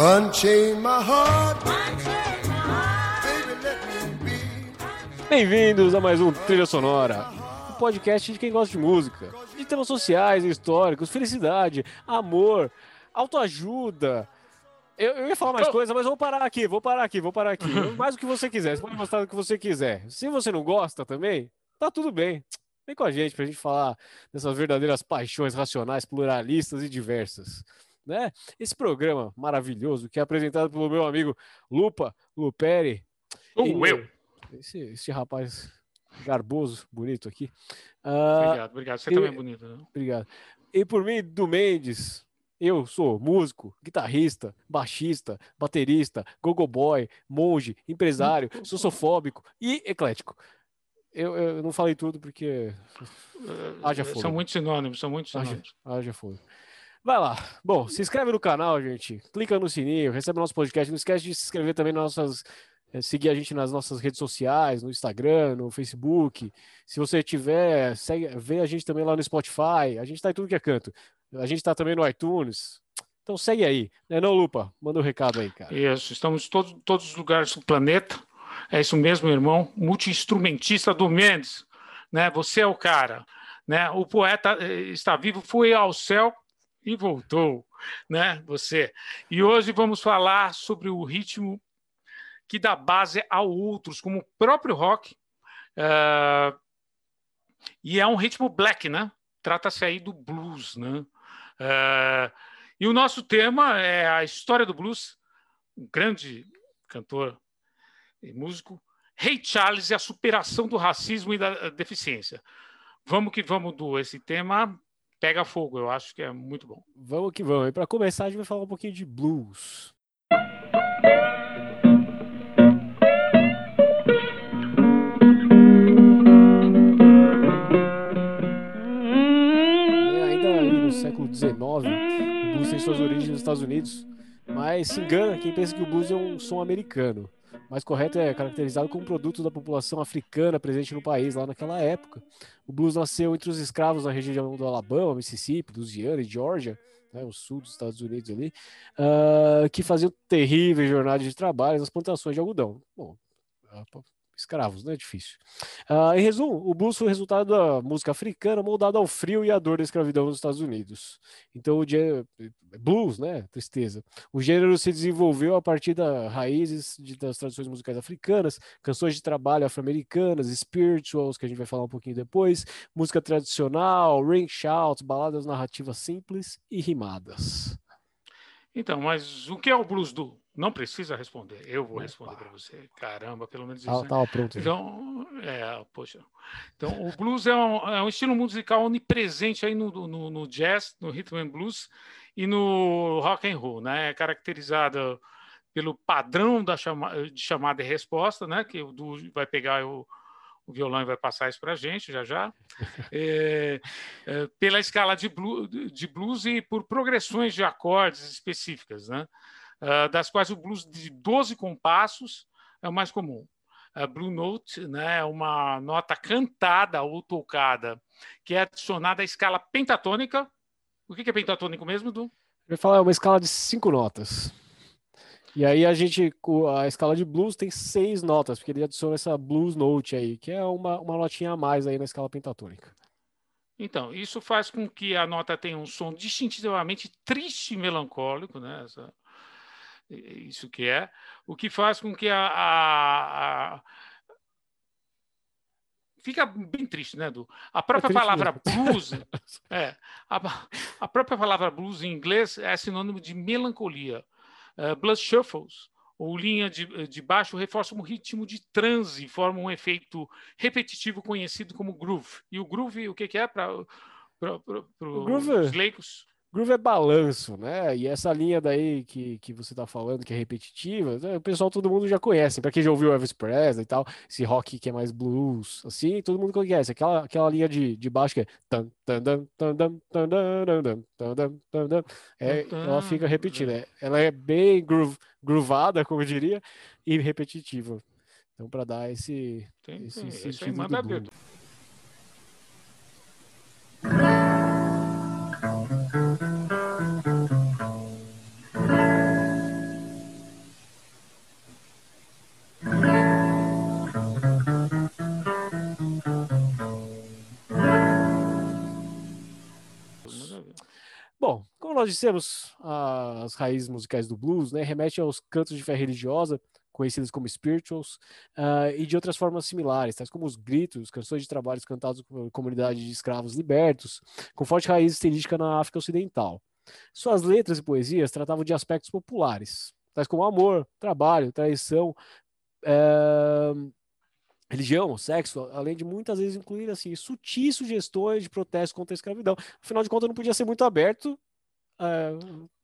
Unchain my heart. Bem-vindos a mais um Trilha Sonora, um podcast de quem gosta de música, de temas sociais e históricos, felicidade, amor, autoajuda. Eu, eu ia falar mais coisas, mas vou parar aqui, vou parar aqui, vou parar aqui. mais o que você quiser, você pode gostar do que você quiser. Se você não gosta também, tá tudo bem. Vem com a gente pra gente falar dessas verdadeiras paixões racionais, pluralistas e diversas. Né? Esse programa maravilhoso que é apresentado pelo meu amigo Lupa Luperi. Uh, eu! Esse, esse rapaz garboso, bonito aqui. Uh, obrigado, obrigado. Você e, também é bonito. Né? Obrigado. E por mim, do Mendes, eu sou músico, guitarrista, baixista, baterista, gogoboy, monge, empresário, sociofóbico e eclético. Eu, eu não falei tudo porque. Haja fogo. São muitos sinônimos, são muitos sinônimos. Haja, haja fogo. Vai lá. Bom, se inscreve no canal, gente. Clica no sininho, recebe nosso podcast. Não esquece de se inscrever também nas nossas é, seguir a gente nas nossas redes sociais, no Instagram, no Facebook. Se você tiver, segue, vê a gente também lá no Spotify. A gente está em tudo que é canto. A gente está também no iTunes. Então segue aí, né, não, Lupa? Manda um recado aí, cara. Isso, estamos em todos, todos os lugares do planeta. É isso mesmo, irmão. Multi-instrumentista do Mendes. Né? Você é o cara. Né? O poeta eh, está vivo, foi ao céu e voltou. Né? Você. E hoje vamos falar sobre o ritmo que dá base a outros, como o próprio rock. Uh, e é um ritmo black, né? Trata-se aí do blues, né? Uh, e o nosso tema é a história do blues, um grande cantor e músico, Ray Charles e a superação do racismo e da deficiência. Vamos que vamos do esse tema pega fogo, eu acho que é muito bom. Vamos que vamos. E para começar a gente vai falar um pouquinho de blues. século XIX, o blues tem suas origens nos Estados Unidos, mas se engana quem pensa que o blues é um som americano. Mais correto é caracterizado como produto da população africana presente no país lá naquela época. O blues nasceu entre os escravos na região do Alabama, Mississippi, Louisiana e Georgia, né, o sul dos Estados Unidos ali, uh, que faziam terríveis jornadas de trabalho nas plantações de algodão. Bom, escravos, né? Difícil. Uh, em resumo, o blues foi o resultado da música africana moldada ao frio e à dor da escravidão nos Estados Unidos. Então, o blues, né? Tristeza. O gênero se desenvolveu a partir das raízes de, das tradições musicais africanas, canções de trabalho afro-americanas, spirituals, que a gente vai falar um pouquinho depois, música tradicional, ring shouts, baladas narrativas simples e rimadas. Então, mas o que é o blues do não precisa responder, eu vou responder para você. Caramba, pelo menos isso. Estava né? pronto. Então, é, poxa. Então, o blues é um, é um estilo musical onipresente aí no, no, no, jazz, no rhythm and blues e no rock and roll, né? É caracterizada pelo padrão da chama, de chamada e resposta, né? Que o Du vai pegar o, o violão e vai passar isso para a gente já já, é, é, pela escala de blues, de blues e por progressões de acordes específicas, né? Uh, das quais o blues de 12 compassos é o mais comum. A Blue Note né, é uma nota cantada ou tocada que é adicionada à escala pentatônica. O que é pentatônico mesmo, Du? Eu vai falar, é uma escala de cinco notas. E aí a gente, a escala de blues tem seis notas, porque ele adiciona essa blues note aí, que é uma, uma notinha a mais aí na escala pentatônica. Então, isso faz com que a nota tenha um som distintivamente triste e melancólico, né? Essa, isso que é, o que faz com que a, a, a fica bem triste, né, Du? A própria é palavra blues, é, a, a, própria palavra blues em inglês é sinônimo de melancolia. Uh, blues shuffles, ou linha de, de baixo, reforçam um ritmo de transe, formam um efeito repetitivo conhecido como groove. E o groove, o que, que é para os leigos? Groove é balanço, né? E essa linha daí que, que você tá falando, que é repetitiva, né? o pessoal, todo mundo já conhece. Para quem já ouviu Elvis Presley e tal, esse rock que é mais blues, assim, todo mundo conhece. Aquela, aquela linha de, de baixo que é. é ela fica repetida. É, ela é bem groove, groovada, como eu diria, e repetitiva. Então, para dar esse, tem, esse tem, sentido do nós dissemos, as raízes musicais do blues né, remetem aos cantos de fé religiosa, conhecidos como spirituals, uh, e de outras formas similares, tais como os gritos, canções de trabalhos cantados por comunidade de escravos libertos, com forte raiz estilística na África Ocidental. Suas letras e poesias tratavam de aspectos populares, tais como amor, trabalho, traição, é, religião, sexo, além de muitas vezes incluir assim sutis sugestões de protesto contra a escravidão. Afinal de contas, não podia ser muito aberto, é,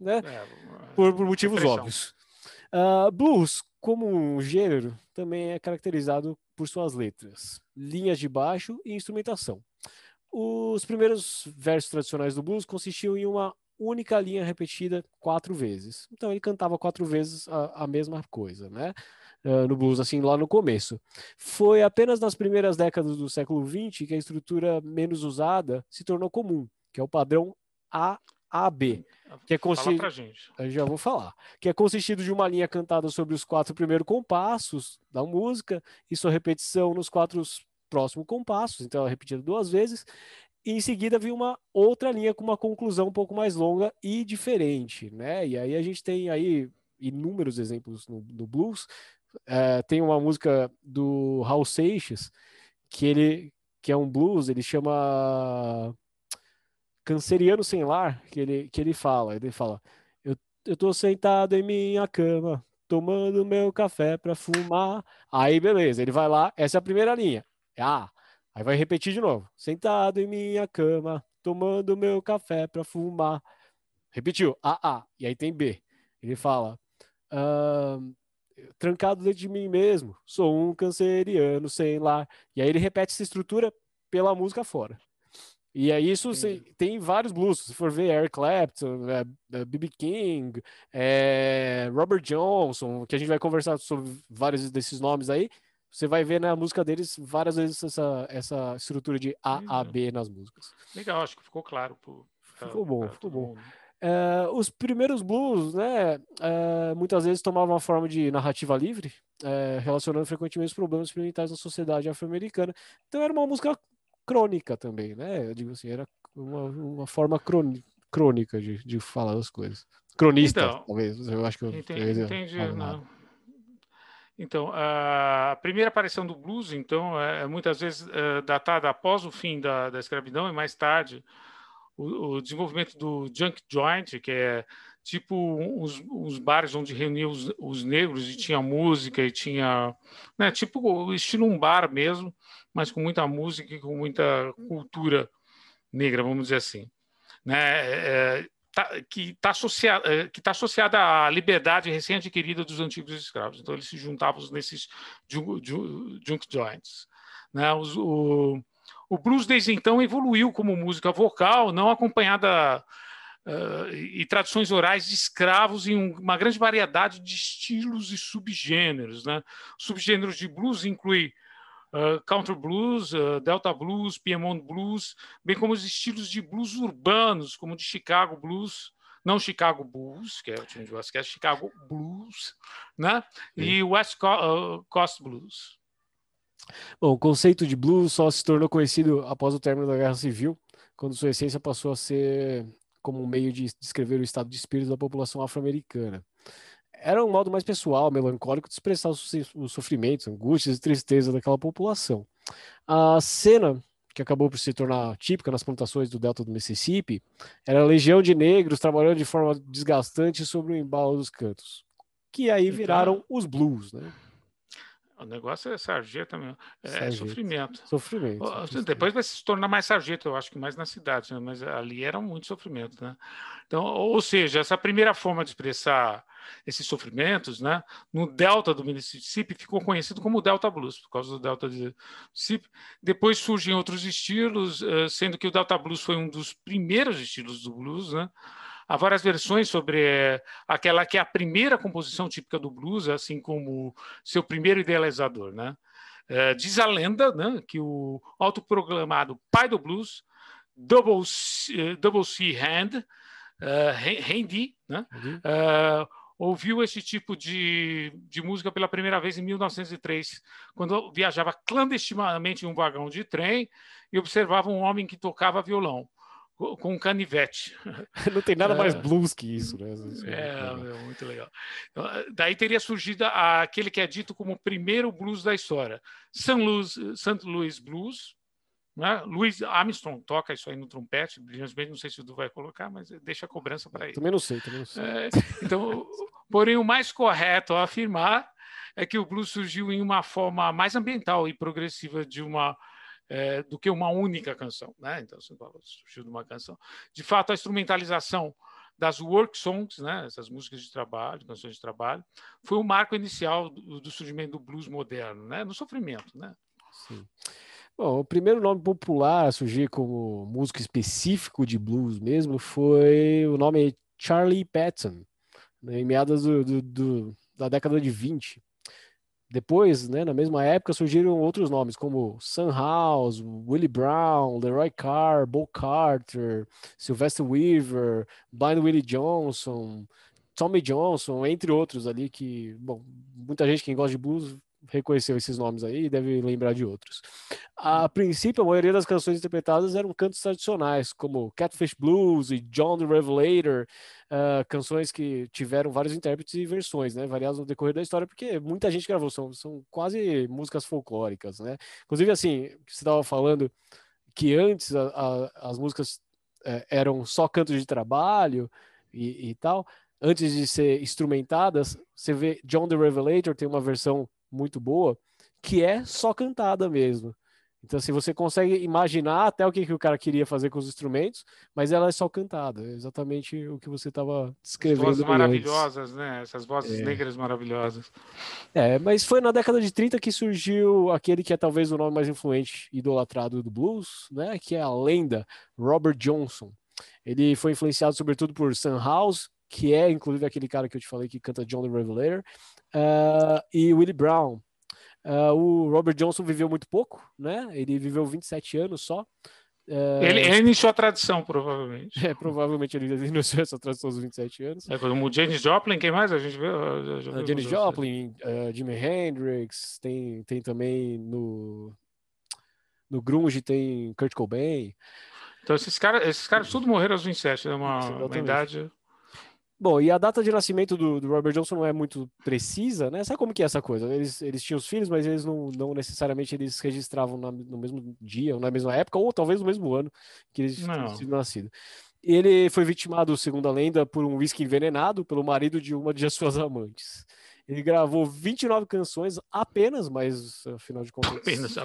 né? É, por, por, motivos óbvios. Uh, blues, como um gênero, também é caracterizado por suas letras, linhas de baixo e instrumentação. Os primeiros versos tradicionais do blues consistiam em uma única linha repetida quatro vezes. Então ele cantava quatro vezes a, a mesma coisa, né? Uh, no blues, assim, lá no começo. Foi apenas nas primeiras décadas do século XX que a estrutura menos usada se tornou comum, que é o padrão A-A-B. Que é. Eu já vou falar. Que é consistido de uma linha cantada sobre os quatro primeiros compassos da música e sua repetição nos quatro próximos compassos, então é repetido duas vezes, e em seguida vi uma outra linha com uma conclusão um pouco mais longa e diferente, né? E aí a gente tem aí inúmeros exemplos no, no blues. É, tem uma música do Raul Seixas que ele que é um blues, ele chama Canceriano Sem Lar, que ele, que ele fala, ele fala, eu, eu tô sentado em minha cama, tomando meu café para fumar. Aí beleza, ele vai lá, essa é a primeira linha. Ah, Aí vai repetir de novo. Sentado em minha cama, tomando meu café para fumar. Repetiu. A, A. E aí tem B. Ele fala. Trancado dentro de mim mesmo. Sou um canceriano sem lar. E aí ele repete essa estrutura pela música fora. E aí isso tem vários blues. Se for ver Eric Clapton, é, é, B.B. King, é, Robert Johnson, que a gente vai conversar sobre vários desses nomes aí, você vai ver na música deles várias vezes essa, essa estrutura de A, A, B nas músicas. Legal, acho que ficou claro. Pro, ficou bom, ficou bom. É, os primeiros blues, né, é, muitas vezes tomavam a forma de narrativa livre, é, relacionando frequentemente os problemas experimentais da sociedade afro-americana. Então era uma música crônica também, né? Eu digo assim, era uma, uma forma crônica de, de falar as coisas. Cronista, então, talvez. Eu acho que eu entendi, entendi não. Então, a primeira aparição do blues, então, é, é muitas vezes é, datada após o fim da, da escravidão e mais tarde o, o, desenvolvimento do junk joint, que é tipo uns, uns bares onde reuniam os, os, negros e tinha música e tinha, né, tipo estilo um bar mesmo, mas com muita música e com muita cultura negra, vamos dizer assim. Né? É, tá, que está associada, eh, que tá associada à liberdade recém-adquirida dos antigos escravos. Então, eles se juntavam nesses junk joints. Né? Os, o, o blues, desde então, evoluiu como música vocal, não acompanhada uh, e tradições orais de escravos em uma grande variedade de estilos e subgêneros. Né? Subgêneros de blues incluem uh, country blues, uh, delta blues, piedmont blues, bem como os estilos de blues urbanos, como de Chicago blues, não Chicago Bulls, que é o time de basquete, Chicago Blues, né? E West Coast Blues. Bom, o conceito de blues só se tornou conhecido após o término da Guerra Civil, quando sua essência passou a ser como um meio de descrever o estado de espírito da população afro-americana era um modo mais pessoal, melancólico de expressar os, os sofrimentos, angústias e tristeza daquela população. A cena que acabou por se tornar típica nas plantações do delta do Mississippi era a legião de negros trabalhando de forma desgastante sobre o embalo dos cantos, que aí viraram os blues, né? O negócio é sarjeta mesmo. É sarjeta. sofrimento. Sofrimento. Depois vai se tornar mais sarjeta, eu acho que mais na cidade, né? mas ali era muito sofrimento, né? Então, ou seja, essa primeira forma de expressar esses sofrimentos, né? No delta do Mississippi ficou conhecido como Delta Blues, por causa do delta do Mississippi. Depois surgem outros estilos, sendo que o Delta Blues foi um dos primeiros estilos do blues, né? Há várias versões sobre eh, aquela que é a primeira composição típica do blues, assim como seu primeiro idealizador, né? Eh, diz a lenda né, que o autoproclamado pai do blues, Double C, Double C Hand, uh, Handy, né? Uhum. Uh, ouviu esse tipo de, de música pela primeira vez em 1903, quando viajava clandestinamente em um vagão de trem e observava um homem que tocava violão. Com canivete. Não tem nada mais blues que isso, né? É, meu, muito legal. Então, daí teria surgido aquele que é dito como o primeiro blues da história, St. Louis, St. Louis Blues. Né? Louis Armstrong toca isso aí no trompete, brilhantemente, não sei se o Du vai colocar, mas deixa a cobrança para ele. Também não sei, também não sei. É, então, porém, o mais correto a afirmar é que o blues surgiu em uma forma mais ambiental e progressiva de uma é, do que uma única canção, né? Então surgiu de uma canção. De fato, a instrumentalização das work songs, né? Essas músicas de trabalho, canções de trabalho, foi o marco inicial do, do surgimento do blues moderno, né? No sofrimento, né? Sim. Bom, o primeiro nome popular a surgir como músico específico de blues mesmo foi o nome Charlie Patton, né, em meados do, do, do, da década de 20. Depois, né, na mesma época, surgiram outros nomes como Sun House, Willie Brown, Leroy Carr, Bo Carter, Sylvester Weaver, Blind Willie Johnson, Tommy Johnson, entre outros ali que, bom, muita gente que gosta de blues reconheceu esses nomes aí e deve lembrar de outros. A princípio, a maioria das canções interpretadas eram cantos tradicionais, como Catfish Blues e John the Revelator, uh, canções que tiveram vários intérpretes e versões, né, variadas no decorrer da história, porque muita gente gravou, são, são quase músicas folclóricas, né. Inclusive, assim, você estava falando que antes a, a, as músicas uh, eram só cantos de trabalho e, e tal, antes de ser instrumentadas, você vê John the Revelator tem uma versão muito boa, que é só cantada mesmo. Então, assim, você consegue imaginar até o que, que o cara queria fazer com os instrumentos, mas ela é só cantada. É exatamente o que você estava descrevendo. As vozes maravilhosas, né? Essas vozes é. negras maravilhosas. É, mas foi na década de 30 que surgiu aquele que é talvez o nome mais influente, idolatrado do blues, né? Que é a lenda Robert Johnson. Ele foi influenciado sobretudo por Sun House, que é inclusive aquele cara que eu te falei que canta John the Revelator, uh, e Willie Brown. Uh, o Robert Johnson viveu muito pouco, né? Ele viveu 27 anos só. Uh, ele, ele, iniciou a tradição, provavelmente. É, provavelmente ele iniciou essa tradição aos 27 anos. É, como Janis Joplin, quem mais a gente vê? Uh, Janis Joplin, Jimi Hendrix, tem, tem também no, no Grunge, tem Kurt Cobain. Então esses caras, esses caras tudo morreram aos 27, é uma, uma idade... Bom, e a data de nascimento do, do, Robert Johnson não é muito precisa, né? Sabe como que é essa coisa? Eles, eles tinham os filhos, mas eles não, não necessariamente eles registravam na, no mesmo dia, ou na mesma época, ou talvez no mesmo ano que eles tinham sido nascidos. Ele foi vitimado, segundo a lenda, por um whisky envenenado pelo marido de uma de suas amantes. Ele gravou 29 canções apenas, mas afinal de contas. Apenas,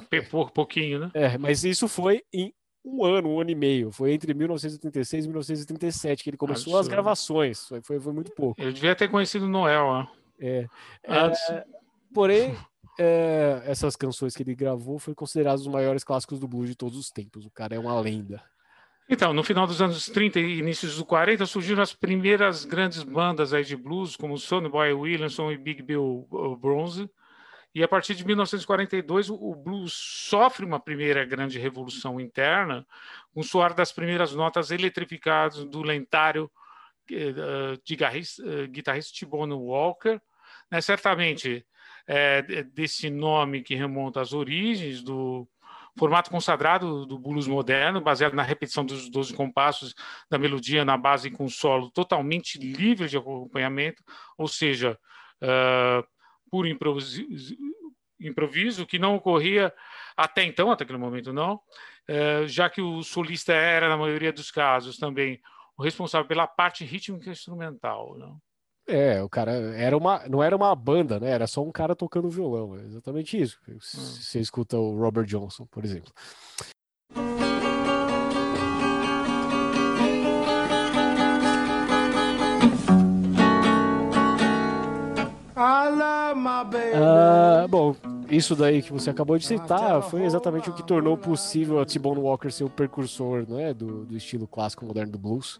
pouquinho, né? É, mas isso foi em um ano, um ano e meio. Foi entre 1936 e 1937 que ele começou Absurdo. as gravações. Foi, foi, foi, muito pouco. Eu devia ter conhecido Noel, ó. É. é porém, é, essas canções que ele gravou foram consideradas os maiores clássicos do blues de todos os tempos. O cara é uma lenda. Então, no final dos anos 30 e inícios dos 40, surgiram as primeiras grandes bandas aí de blues, como Sonny Boy Williamson e Big Bill Bronze, e a partir de 1942, o blues sofre uma primeira grande revolução interna, com o soar das primeiras notas eletrificadas do lentário eh, de eh, guitarrista T-Bone Walker. Né? Certamente, é, desse nome que remonta às origens do formato consagrado do blues moderno, baseado na repetição dos 12 compassos da melodia na base com solo totalmente livre de acompanhamento, ou seja, uh, por improviso, improviso, que não ocorria até então, até aquele momento não, é, já que o solista era, na maioria dos casos, também o responsável pela parte rítmica instrumental. Não? É, o cara era uma, não era uma banda, né? Era só um cara tocando violão. É exatamente isso. Hum. Você escuta o Robert Johnson, por exemplo. Uh, bom, isso daí que você acabou de citar foi exatamente o que tornou possível a T-Bone Walker ser o precursor né, do, do estilo clássico moderno do blues.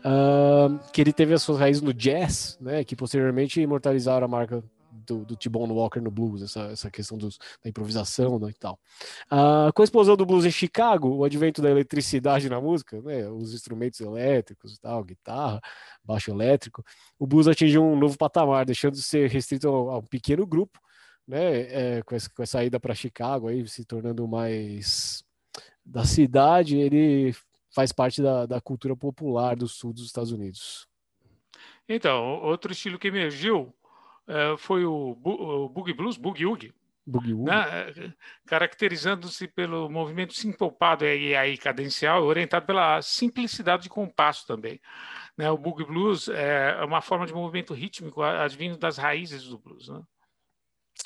Uh, que ele teve as suas raízes no jazz, né, que posteriormente imortalizaram a marca do, do T-Bone Walker no blues, essa, essa questão dos, da improvisação né, e tal. Uh, com a explosão do blues em Chicago, o advento da eletricidade na música, né, os instrumentos elétricos e tal, guitarra, baixo elétrico, o blues atingiu um novo patamar, deixando de ser restrito a, um pequeno grupo, né, é, com, essa, com essa ida para Chicago, aí, se tornando mais da cidade, ele faz parte da, da cultura popular do sul dos Estados Unidos. Então, outro estilo que emergiu foi o, o Boogie Blues, Boogie Woogie. Né? Caracterizando-se pelo movimento sincopado e aí cadencial, orientado pela simplicidade de compasso também. Né? O Boogie Blues é uma forma de movimento rítmico advindo das raízes do blues. Né?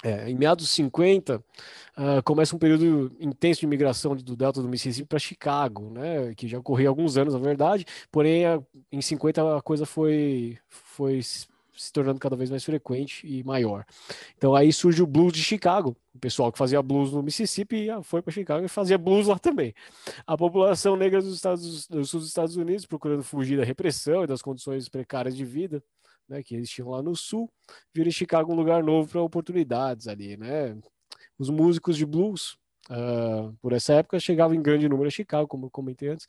É, em meados dos 50, uh, começa um período intenso de imigração do delta do Mississippi para Chicago, né, que já ocorria há alguns anos, na verdade, porém, a, em 50 a coisa foi, foi se tornando cada vez mais frequente e maior. Então aí surge o blues de Chicago. O pessoal que fazia blues no Mississippi foi para Chicago e fazia blues lá também. A população negra dos Estados do sul dos Estados Unidos, procurando fugir da repressão e das condições precárias de vida, né, que existiam lá no sul, viram em Chicago um lugar novo para oportunidades ali, né? Os músicos de blues Uh, por essa época chegavam em grande número a Chicago, como eu comentei antes,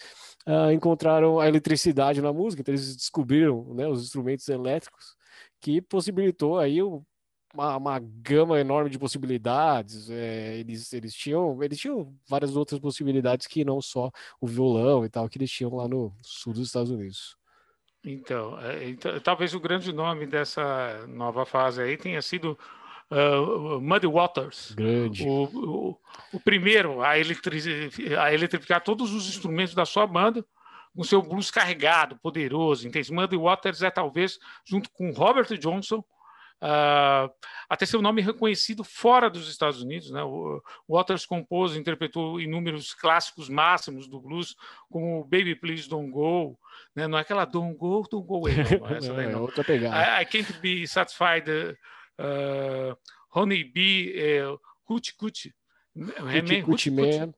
uh, encontraram a eletricidade na música, então eles descobriram né, os instrumentos elétricos que possibilitou aí uma, uma gama enorme de possibilidades. É, eles, eles, tinham, eles tinham várias outras possibilidades que não só o violão e tal, que eles tinham lá no sul dos Estados Unidos. Então, é, então talvez o grande nome dessa nova fase aí tenha sido uh, Muddy Waters. Grande. O, o, o primeiro a, eletri a eletrificar todos os instrumentos da sua banda com seu blues carregado, poderoso, entende? Muddy Waters é talvez, junto com Robert Johnson, uh, até seu nome reconhecido fora dos Estados Unidos. Né? O Waters compôs e interpretou inúmeros clássicos máximos do blues, como Baby Please Don't Go, né? não é aquela Don't Go, Don't Go Away, não, é essa daí, não. é outra pegada. I, I Can't Be Satisfied, uh, Honey Bee, uh, Hoochie Coochie. Hoochie Man.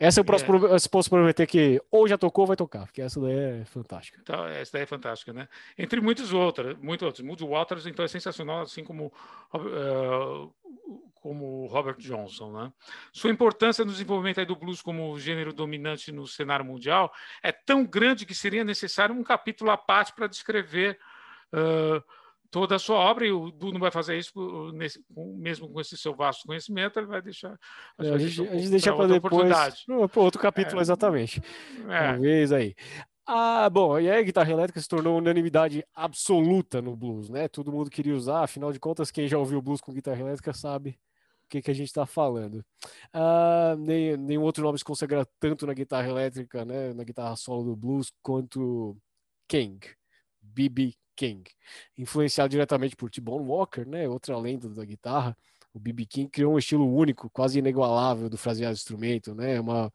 Essa eu posso, é. eu posso prometer que ou já tocou ou vai tocar, porque essa daí é fantástica. Então, essa daí é fantástica, né? Entre muitos outros, muitos outros. Moody Waters, então, é sensacional, assim como, uh, como Robert Johnson, né? Sua importância no desenvolvimento do blues como gênero dominante no cenário mundial é tão grande que seria necessário um capítulo à parte para descrever uh, toda a sua obra, e o Du não vai fazer isso nesse, mesmo com esse seu vasto conhecimento, ele vai deixar. É, a, gente, a gente deixa para depois. Para outro capítulo, é, exatamente. É. Talvez aí. Ah, bom, e aí a guitarra elétrica se tornou unanimidade absoluta no blues, né? Todo mundo queria usar, afinal de contas, quem já ouviu blues com guitarra elétrica sabe o que, que a gente está falando. Ah, nem, nenhum outro nome se consagra tanto na guitarra elétrica, né? Na guitarra solo do blues, quanto King, B.B. King, influenciado diretamente por T-Bone Walker, né, outra lenda da guitarra. O B.B. King criou um estilo único, quase inigualável do fraseado instrumento, né, uma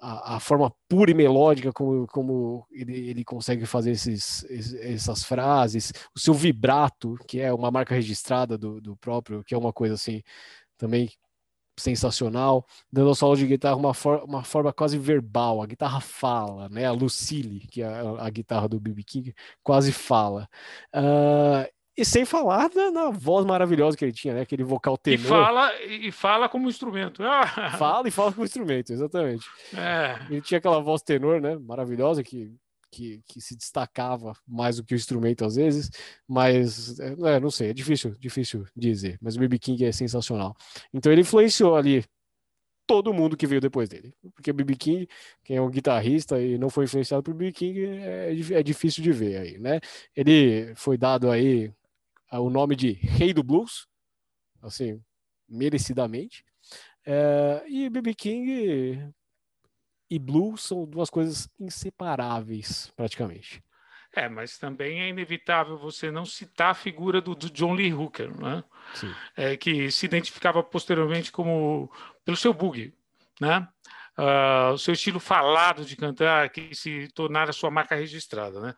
a, a, forma pura e melódica como, como ele, ele consegue fazer esses, essas frases, o seu vibrato, que é uma marca registrada do, do próprio, que é uma coisa assim também sensacional, dando ao solo de guitarra uma, for uma forma quase verbal. A guitarra fala, né? A Lucille, que é a, a guitarra do B.B. King, quase fala. Uh, e sem falar na, na, voz maravilhosa que ele tinha, né? Aquele vocal tenor. E fala, e fala como instrumento. fala e fala como instrumento, exatamente. É. Ele tinha aquela voz tenor, né? Maravilhosa, que que, que, se destacava mais do que o instrumento às vezes, mas é, é não sei, é difícil, difícil dizer, mas o BB King é sensacional. Então ele influenciou ali todo mundo que veio depois dele, porque o BB King, quem é um guitarrista e não foi influenciado por BB King, é, é difícil de ver aí, né? Ele foi dado aí o nome de Rei do Blues, assim, merecidamente, é, e BB King e blues são duas coisas inseparáveis, praticamente. É, mas também é inevitável você não citar a figura do, do John Lee Hooker, né? É, que se identificava posteriormente como pelo seu boogie, né? Uh, o seu estilo falado de cantar que se tornara sua marca registrada, né?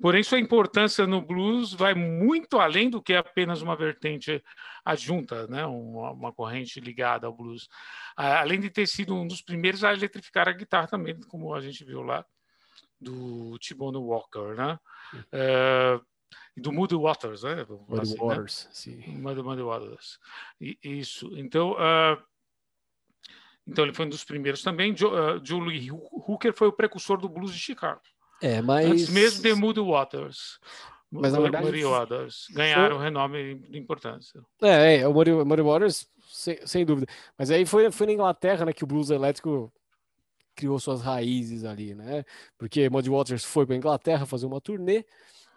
Porém, sua importância no blues vai muito além do que apenas uma vertente adjunta, né? uma, uma corrente ligada ao blues. Além de ter sido um dos primeiros a eletrificar a guitarra também, como a gente viu lá, do T-Bone Walker, né? É, do Muddy Waters, né? Muddy assim, Waters, né? sim. Muddy Waters. E, isso. Então, uh, então, ele foi um dos primeiros também. Joe, uh, Joe Lee Hooker foi o precursor do blues de Chicago. É, mas... Antes mesmo de Moody Waters. Mas na verdade... Muddy Waters ganharam foi... renome de importância. É, é o Muddy, Muddy Waters, sem, sem, dúvida. Mas aí foi, foi na Inglaterra né, que o blues elétrico criou suas raízes ali, né? Porque Muddy Waters foi para Inglaterra fazer uma turnê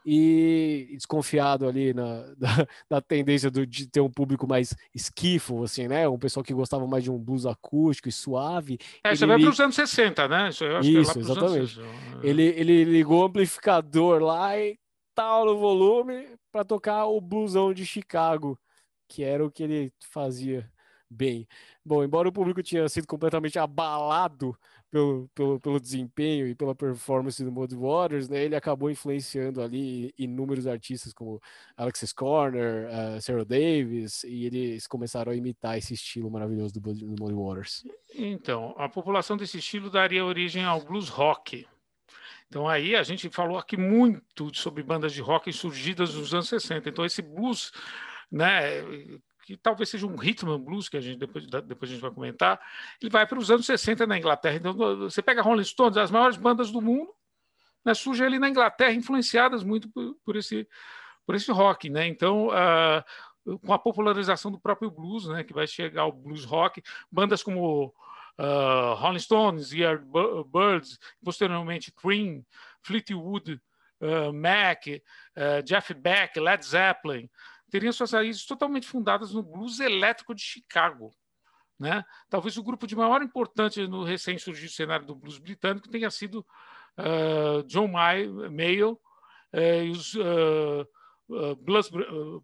e desconfiado ali na, da, da tendência do, de ter um público mais esquifo, assim, né? Um pessoal que gostava mais de um blues acústico e suave. É, isso vai para os anos 60, né? Isso, isso exatamente. Anos... Ele, ele ligou o amplificador lá e tal no volume para tocar o bluesão de Chicago, que era o que ele fazia bem. Bom, embora o público tinha sido completamente abalado pelo, pelo, pelo desempenho e pela performance do Muddy Waters, né, ele acabou influenciando ali inúmeros artistas como Alexis Corner, uh, Sarah Davis, e eles começaram a imitar esse estilo maravilhoso do, do Muddy Waters. Então, a população desse estilo daria origem ao blues rock. Então aí a gente falou aqui muito sobre bandas de rock surgidas nos anos 60. Então esse blues, né, que talvez seja um ritmo blues, que a gente depois, depois a gente vai comentar, ele vai para os anos 60 na Inglaterra. Então, você pega Rolling Stones, as maiores bandas do mundo, né, surgem ali na Inglaterra, influenciadas muito por, por esse, por esse rock. Né? Então, uh, com a popularização do próprio blues, né, que vai chegar o blues rock, bandas como uh, Rolling Stones, Birds, posteriormente Cream, Fleetwood uh, Mac, Jeff Beck, Led Zeppelin, teriam suas raízes totalmente fundadas no blues elétrico de Chicago. Né? Talvez o grupo de maior importância no recém-surgido cenário do blues britânico tenha sido uh, John May, Mayo uh, e os uh, Blues,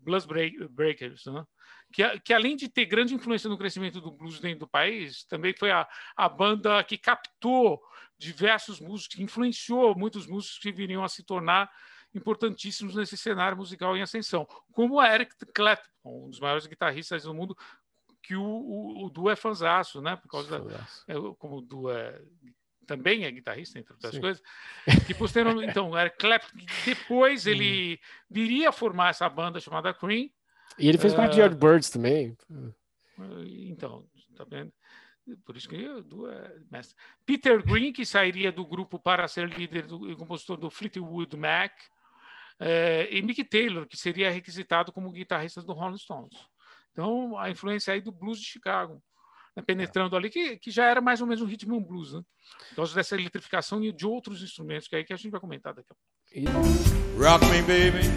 blues Breakers, né? que, que, além de ter grande influência no crescimento do blues dentro do país, também foi a, a banda que captou diversos músicos, que influenciou muitos músicos que viriam a se tornar importantíssimos nesse cenário musical em ascensão, como Eric Clapton, um dos maiores guitarristas do mundo, que o, o, o Du é fanzaço, né? Por causa da, é, como o Du é, também é guitarrista, entre outras Sim. coisas, que posteriormente, então, Eric Clapton, depois ele uhum. viria a formar essa banda chamada Cream. E ele fez uh, parte de Yardbirds também. Então, tá vendo? Por isso que do é mestre. Peter Green, que sairia do grupo para ser líder do, e compositor do Fleetwood Mac é, e Mick Taylor, que seria requisitado como guitarrista do Rolling Stones. Então, a influência aí do blues de Chicago, né, penetrando ali, que, que já era mais ou menos um ritmo blues, né? Por causa dessa eletrificação e de outros instrumentos, que é aí que a gente vai comentar daqui a pouco. Rock me, baby.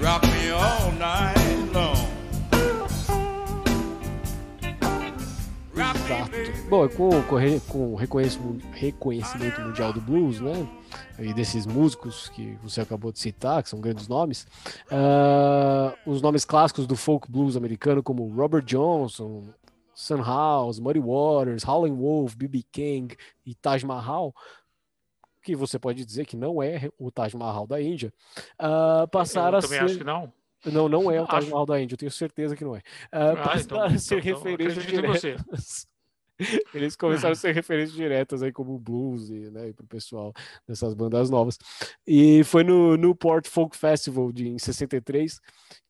Rock me all night Exato. Bom, com, com o reconhecimento mundial do blues, né? E desses músicos que você acabou de citar, que são grandes nomes, uh, os nomes clássicos do folk blues americano, como Robert Johnson, Sun House, Muddy Waters, Howlin' Wolf, B.B. King e Taj Mahal, que você pode dizer que não é o Taj Mahal da Índia, uh, passaram a ser... acho que não. Não, não é o Taj Mahal da Índia, eu tenho certeza que não é. Uh, ah, então, a ser então, referências diretas. Eles começaram a ser referências diretas aí como blues e, né, para o pessoal dessas bandas novas. E foi no Newport Folk Festival de, em 63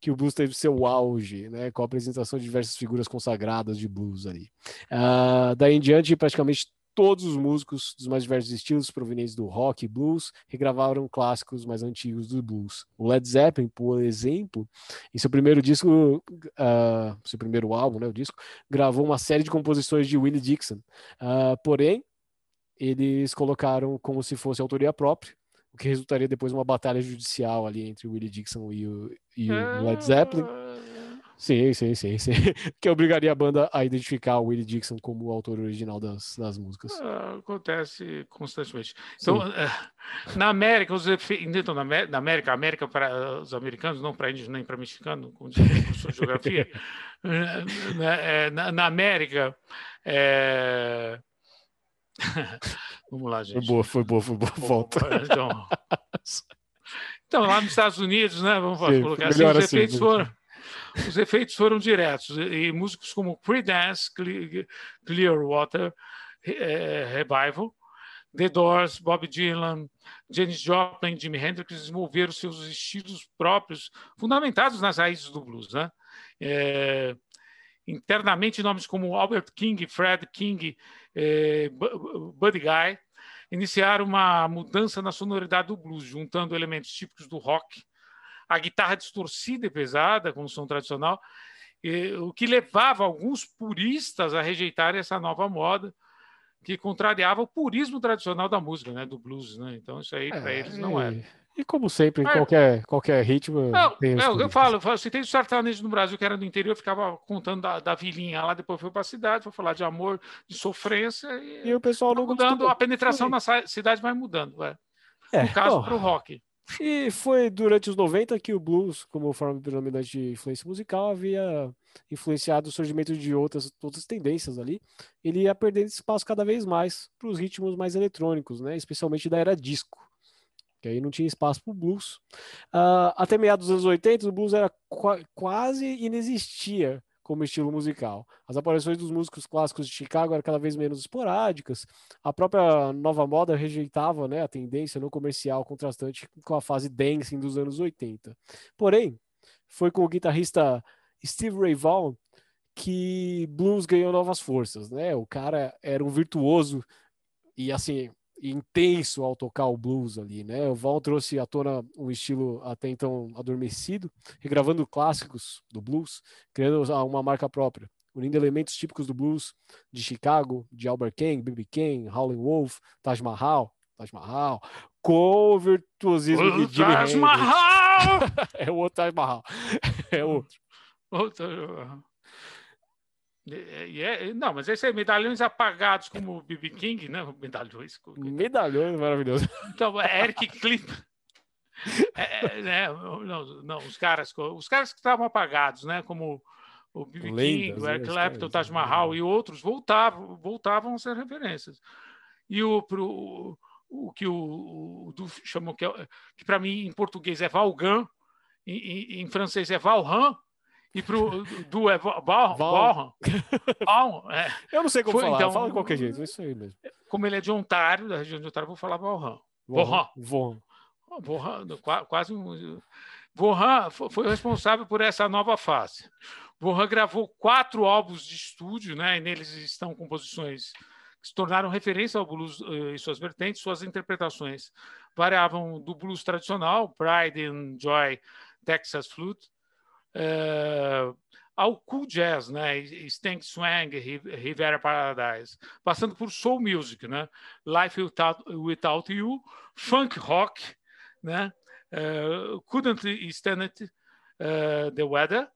que o blues teve seu auge, né, com a apresentação de diversas figuras consagradas de blues ali. Uh, daí em diante, praticamente todos os músicos dos mais diversos estilos provenientes do rock e blues regravaram clássicos mais antigos do blues. O Led Zeppelin, por exemplo, em seu primeiro disco, uh, seu primeiro álbum, né, o disco, gravou uma série de composições de Willie Dixon. Uh, porém, eles colocaram como se fosse autoria própria, o que resultaria depois uma batalha judicial ali entre Willie Dixon e o, e o Led Zeppelin. Sim, sim, sim, sim. que obrigaria a banda a identificar o Willie Dixon como o autor original das, das músicas. Ah, acontece constantemente. Então, sim. na América, os. Então, na, na América, América para os americanos, não para índios nem para mexicanos, como diz a geografia. na, é, na, na, América. É... Vamos lá, gente. Foi boa, foi boa, foi boa. Volta. Então, então, lá nos Estados Unidos, né? Vamos sim, colocar assim, os assim, efeitos foram os efeitos foram diretos e músicos como Creedence Clearwater é, Revival, The Doors, Bob Dylan, Janis Joplin, Jimi Hendrix desenvolveram seus estilos próprios, fundamentados nas raízes do blues. Né? É, internamente, nomes como Albert King, Fred King, é, Buddy Guy iniciaram uma mudança na sonoridade do blues, juntando elementos típicos do rock a guitarra distorcida e pesada, como som tradicional, E, o que levava alguns puristas a rejeitarem essa nova moda que contrariava o purismo tradicional da música, né, do blues, né? Então isso aí para é, eles não era. E como sempre, em qualquer, qualquer ritmo. Não, eu, eu, falo, eu falo, se tem sertanejo no Brasil que era do interior, eu ficava contando da, da vilinha lá, depois foi para a cidade, foi falar de amor, de sofrência. E, e o pessoal não mudando, a penetração na cidade vai mudando. É. É, no caso, para o rock. E foi durante os 90 que o blues, como forma predominante de influência musical, havia influenciado o surgimento de outras, outras tendências ali. Ele ia perdendo espaço cada vez mais para os ritmos mais eletrônicos, né? especialmente da era disco que aí não tinha espaço para o blues. Uh, até meados dos anos 80, o blues era qu quase inexistia como estilo musical. As aparições dos músicos clássicos de Chicago eram cada vez menos esporádicas. A própria nova moda rejeitava né, a tendência no comercial contrastante com a fase dancing dos anos 80. Porém, foi com o guitarrista Steve Ray Vaughan que blues ganhou novas forças, né? O cara era um virtuoso e assim intenso ao tocar o blues ali, né? O Val trouxe à tona um estilo até então adormecido, regravando clássicos do blues, criando uma marca própria, unindo elementos típicos do blues de Chicago, de Albert King, B.B. King, Howlin' Wolf, Taj Mahal, Taj Mahal, com o virtuosismo o de Jimmy Taj Mahal! é o outro Taj Mahal. é outro. Outro. É, é, não, mas esse é medalhões apagados como o B.B. King, né? Medalhões. Medalhões, maravilhoso. Então, é Eric Clapton. É, é, né? não, não, os caras, os caras que estavam apagados, né? Como o B.B. King, o Eric né, Clapton, o Taj Mahal e outros voltavam, voltavam a ser referências. E o, pro, o que o, o Du chamou que, que para mim em português é Valgan, em, em, em francês é Valran, e pro do é Val, é. Eu não sei como Foi, falar, então, fala de qualquer jeito, é isso aí mesmo. Como ele é de Ontário, da região de Ontário, vou falar Valran. Vohan. Vohan. quase um... Vohan foi responsável por essa nova fase. Vohan gravou quatro álbuns de estúdio, né? E neles estão composições que se tornaram referência ao blues eh, e suas vertentes, suas interpretações variavam do blues tradicional, Pride and Joy, Texas Flute, uh, ao cool jazz, né? Stank Swang, Rivera Paradise, passando por soul music, né? Life Without, Without You, funk rock, né? Uh, couldn't Stand It, uh, The Weather,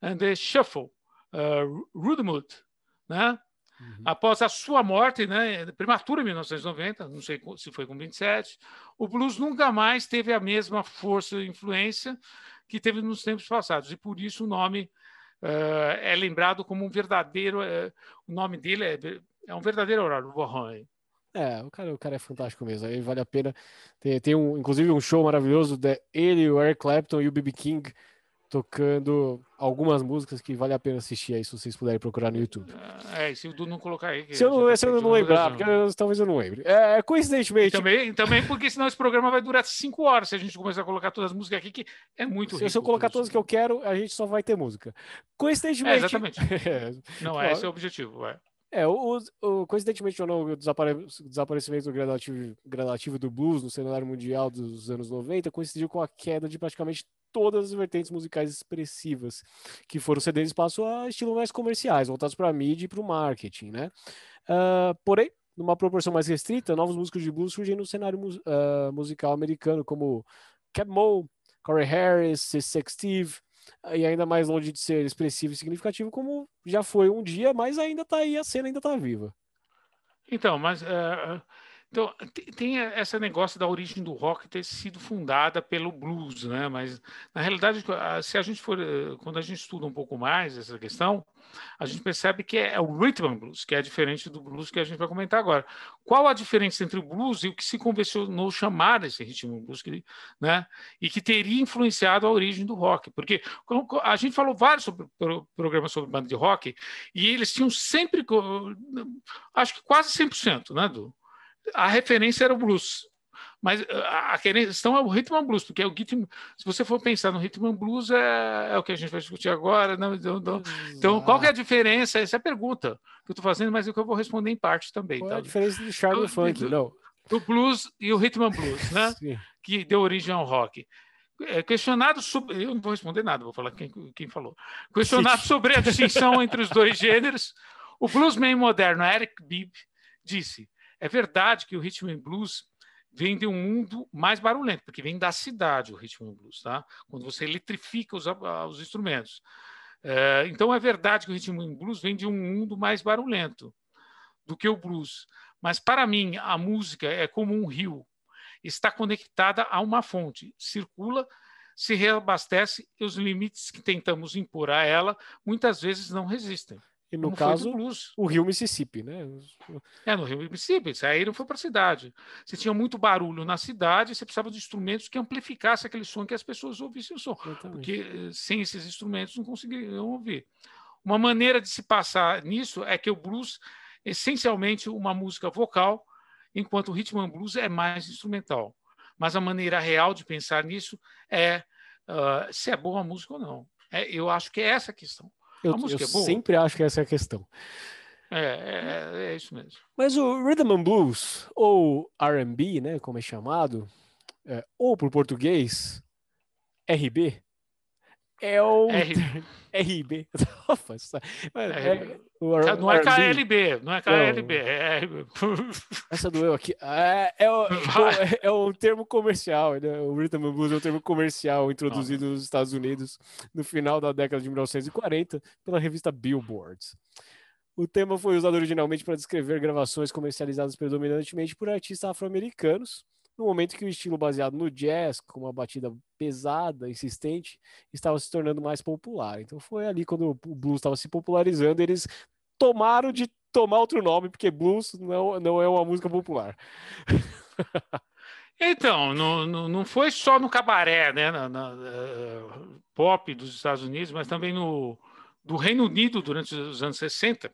and The Shuffle, uh, Rudemut, né? Uhum. Após a sua morte, né, prematura em 1990, não sei se foi com 27, o blues nunca mais teve a mesma força e influência que teve nos tempos passados. E por isso o nome uh, é lembrado como um verdadeiro. Uh, o nome dele é, é um verdadeiro horário, Warren. É, o cara, o cara é fantástico mesmo. Aí vale a pena. Tem, tem um, inclusive um show maravilhoso de ele, o Eric Clapton e o B.B. King tocando algumas músicas que vale a pena assistir aí, se vocês puderem procurar no YouTube. É, se o Du não colocar aí. Se eu não, tá se eu não lembrar, porque eu, talvez eu não lembre. É, coincidentemente. também, também porque senão esse programa vai durar cinco horas se a gente começar a colocar todas as músicas aqui, que é muito Se, se eu colocar todas que eu quero, a gente só vai ter música. Coincidentemente. É, exatamente. é. Não, é, esse é o objetivo. É. É, o, o, coincidentemente ou não, o desapare, desaparecimento gradativo, gradativo do blues no cenário mundial dos anos 90 coincidiu com a queda de praticamente todas as vertentes musicais expressivas, que foram cedendo espaço a estilos mais comerciais, voltados para a mídia e para o marketing, né? Uh, porém, numa proporção mais restrita, novos músicos de blues surgem no cenário uh, musical americano, como Cap Moe, Corey Harris, Sex Steve, e ainda mais longe de ser expressivo e significativo como já foi um dia, mas ainda está aí, a cena ainda está viva. Então, mas uh, então, tem esse negócio da origem do rock ter sido fundada pelo blues, né? Mas na realidade, se a gente for, eh, quando a gente estuda um pouco mais essa questão, a gente percebe que é o rhythm blues, que é diferente do blues que a gente vai comentar agora. Qual a diferença entre o blues e o que se convencionou chamar esse ritmo blues, né? E que teria influenciado a origem do rock? Porque a gente falou vários sobre, programas sobre banda de rock e eles tinham sempre, acho que quase 100%, né, do a referência era o blues. Mas a questão é o ritmo blues, porque é o ritmo, se você for pensar no ritmo blues, é, é o que a gente vai discutir agora. Não, não, não. Então, qual que é a diferença? Essa é a pergunta que eu estou fazendo, mas é que eu vou responder em parte também. Qual tá? é a diferença do charme do, funk? Do, não. do blues e o ritmo blues, né? que deu origem ao rock. é, questionado sobre. Eu não vou responder nada, vou falar quem, quem falou. Questionado sobre a distinção entre os dois gêneros, o bluesman moderno Eric Bibb disse: é verdade que o rhythm and blues vem de um mundo mais barulhento, porque vem da cidade o rhythm and blues, tá? Quando você eletrifica os, os instrumentos. É, então é verdade que o rhythm and blues vem de um mundo mais barulhento do que o blues. Mas para mim a música é como um rio está conectada a uma fonte, circula, se reabastece e os limites que tentamos impor a ela muitas vezes não resistem. E no caso, o rio Mississippi, né? É, no rio Mississippi. Saíram foi para a cidade. Você tinha muito barulho na cidade, você precisava de instrumentos que amplificassem aquele som, que as pessoas ouvissem o som. Exatamente. Porque eh, sem esses instrumentos não conseguiriam ouvir. Uma maneira de se passar nisso é que o blues, essencialmente uma música vocal, enquanto o rhythm and blues é mais instrumental. Mas a maneira real de pensar nisso é uh, se é boa a música ou não. É, eu acho que é essa a questão. Eu, eu é sempre acho que essa é a questão. É, é, é isso mesmo. Mas o rhythm and blues, ou R&B, né, como é chamado, é, ou por português, RB, é o RB. é, o, não é KLB, não é KLB. É... Essa doeu aqui. É, é, o, é, um termo comercial. Né? O Rhythm and Blues é um termo comercial introduzido nos Estados Unidos no final da década de 1940 pela revista Billboard. O tema foi usado originalmente para descrever gravações comercializadas predominantemente por artistas afro-americanos no momento que o estilo baseado no jazz, com uma batida pesada, insistente, estava se tornando mais popular. Então foi ali quando o blues estava se popularizando, eles tomaram de tomar outro nome, porque blues não, não é uma música popular. Então, não, não, não foi só no cabaré, né, na, na uh, pop dos Estados Unidos, mas também no do Reino Unido durante os anos 60,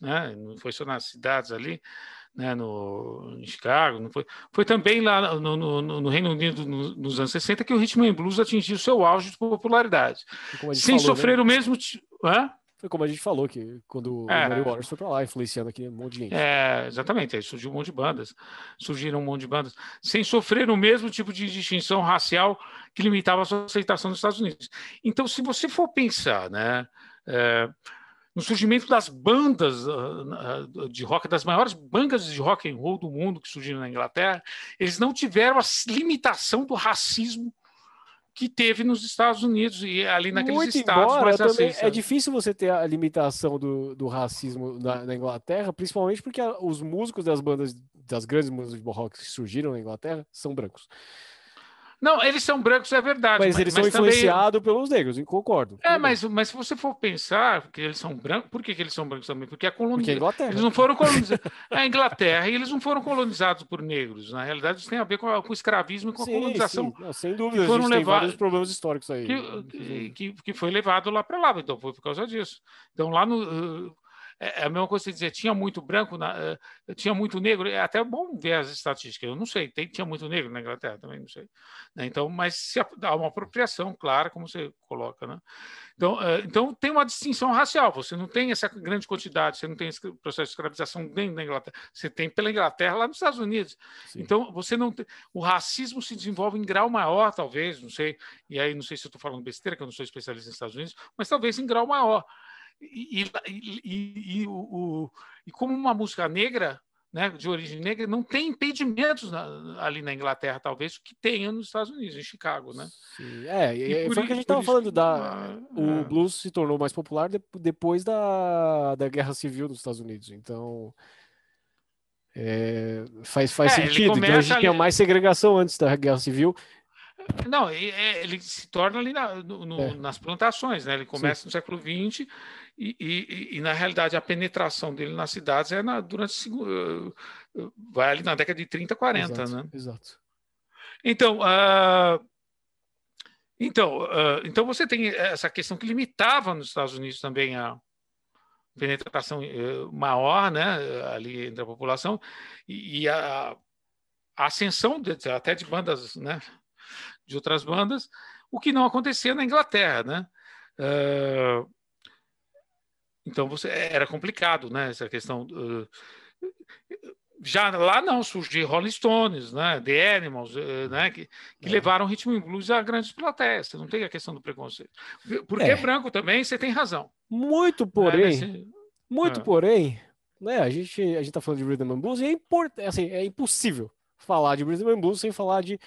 né, foi só nas cidades ali né, no, em Chicago, não foi, foi também lá no, no, no Reino Unido no, nos anos 60 que o Rhythm and Blues atingiu seu auge de popularidade, sem falou, sofrer né? o mesmo... Hã? Foi como a gente falou, que quando é, o Mary Waters foi para lá, influenciando aqui um monte de gente. É, exatamente, aí surgiu um monte de bandas, surgiram um monte de bandas, sem sofrer o mesmo tipo de distinção racial que limitava a sua aceitação nos Estados Unidos. Então, se você for pensar, né, é, no surgimento das bandas ah, ah, de rock, das maiores bandas de rock and roll do mundo que surgiram na Inglaterra, eles não tiveram a limitação do racismo que teve nos Estados Unidos e ali naqueles Muito estados embora, É difícil você ter a limitação do, do racismo na, na, Inglaterra, principalmente porque os músicos das bandas, das grandes músicas de rock que surgiram na Inglaterra, são brancos. Não, eles são brancos, é verdade. Mas, mas eles mas são também... influenciados pelos negros, concordo. É, mas, mas se você for pensar que eles são brancos, por que, que eles são brancos também? Porque a colonização. Porque a Inglaterra. Eles não foram colonizados. é a Inglaterra e eles não foram colonizados por negros. Na realidade, isso tem a ver com, a, com o escravismo e com a sim, colonização. Sim. Não, sem dúvida, foram a gente levar... vários problemas históricos aí. Que, que, que, foi levado lá para lá, então foi por causa disso. Então, lá no é, é a mesma coisa que dizer, tinha muito branco, na, uh, tinha muito negro, é até bom ver as estatísticas, eu não sei, tem, tinha muito negro na Inglaterra também, não sei. Né? Então, mas se há uma apropriação clara, como você coloca, né? Então, uh, então tem uma distinção racial, você não tem essa grande quantidade, você não tem esse processo de escravização dentro da Inglaterra, você tem pela Inglaterra lá nos Estados Unidos. Sim. Então, você não tem, o racismo se desenvolve em grau maior, talvez, não sei, e aí não sei se eu estou falando besteira, que eu não sou especialista nos Estados Unidos, mas talvez em grau maior. E, e, e, e, o, e como uma música negra, né, de origem negra, não tem impedimentos na, ali na Inglaterra, talvez, que tenha nos Estados Unidos, em Chicago, né? Sim, é, e, foi o que a gente estava falando, da, o é. blues se tornou mais popular de, depois da, da Guerra Civil dos Estados Unidos, então... É, faz faz é, sentido. Então a gente ali... tinha mais segregação antes da Guerra Civil não, é, ele se torna ali na, no, é. nas plantações, né? Ele começa Sim. no século XX e, e, e, na realidade, a penetração dele nas cidades é na, durante uh, vai ali na década de 30, 40, exato, né? Exato. Então, uh, então, uh, então você tem essa questão que limitava nos Estados Unidos também a penetração maior, né, ali entre a população e, e a, a, ascensão de, até de bandas, né, de outras bandas, o que não acontecia na Inglaterra, né? Uh, então você era complicado, né? Essa questão. Uh, já lá não surgiu Rolling Stones, né, The Animals, eh, né, que, que é. levaram ritmo e blues a grandes plateias. Você não tem a questão do preconceito. Porque é. branco também, você tem razão. Muito porém, né, muito é. porém, né, a gente a gente tá falando de rhythm and blues e é importante, assim, é impossível falar de rhythm and blues sem falar de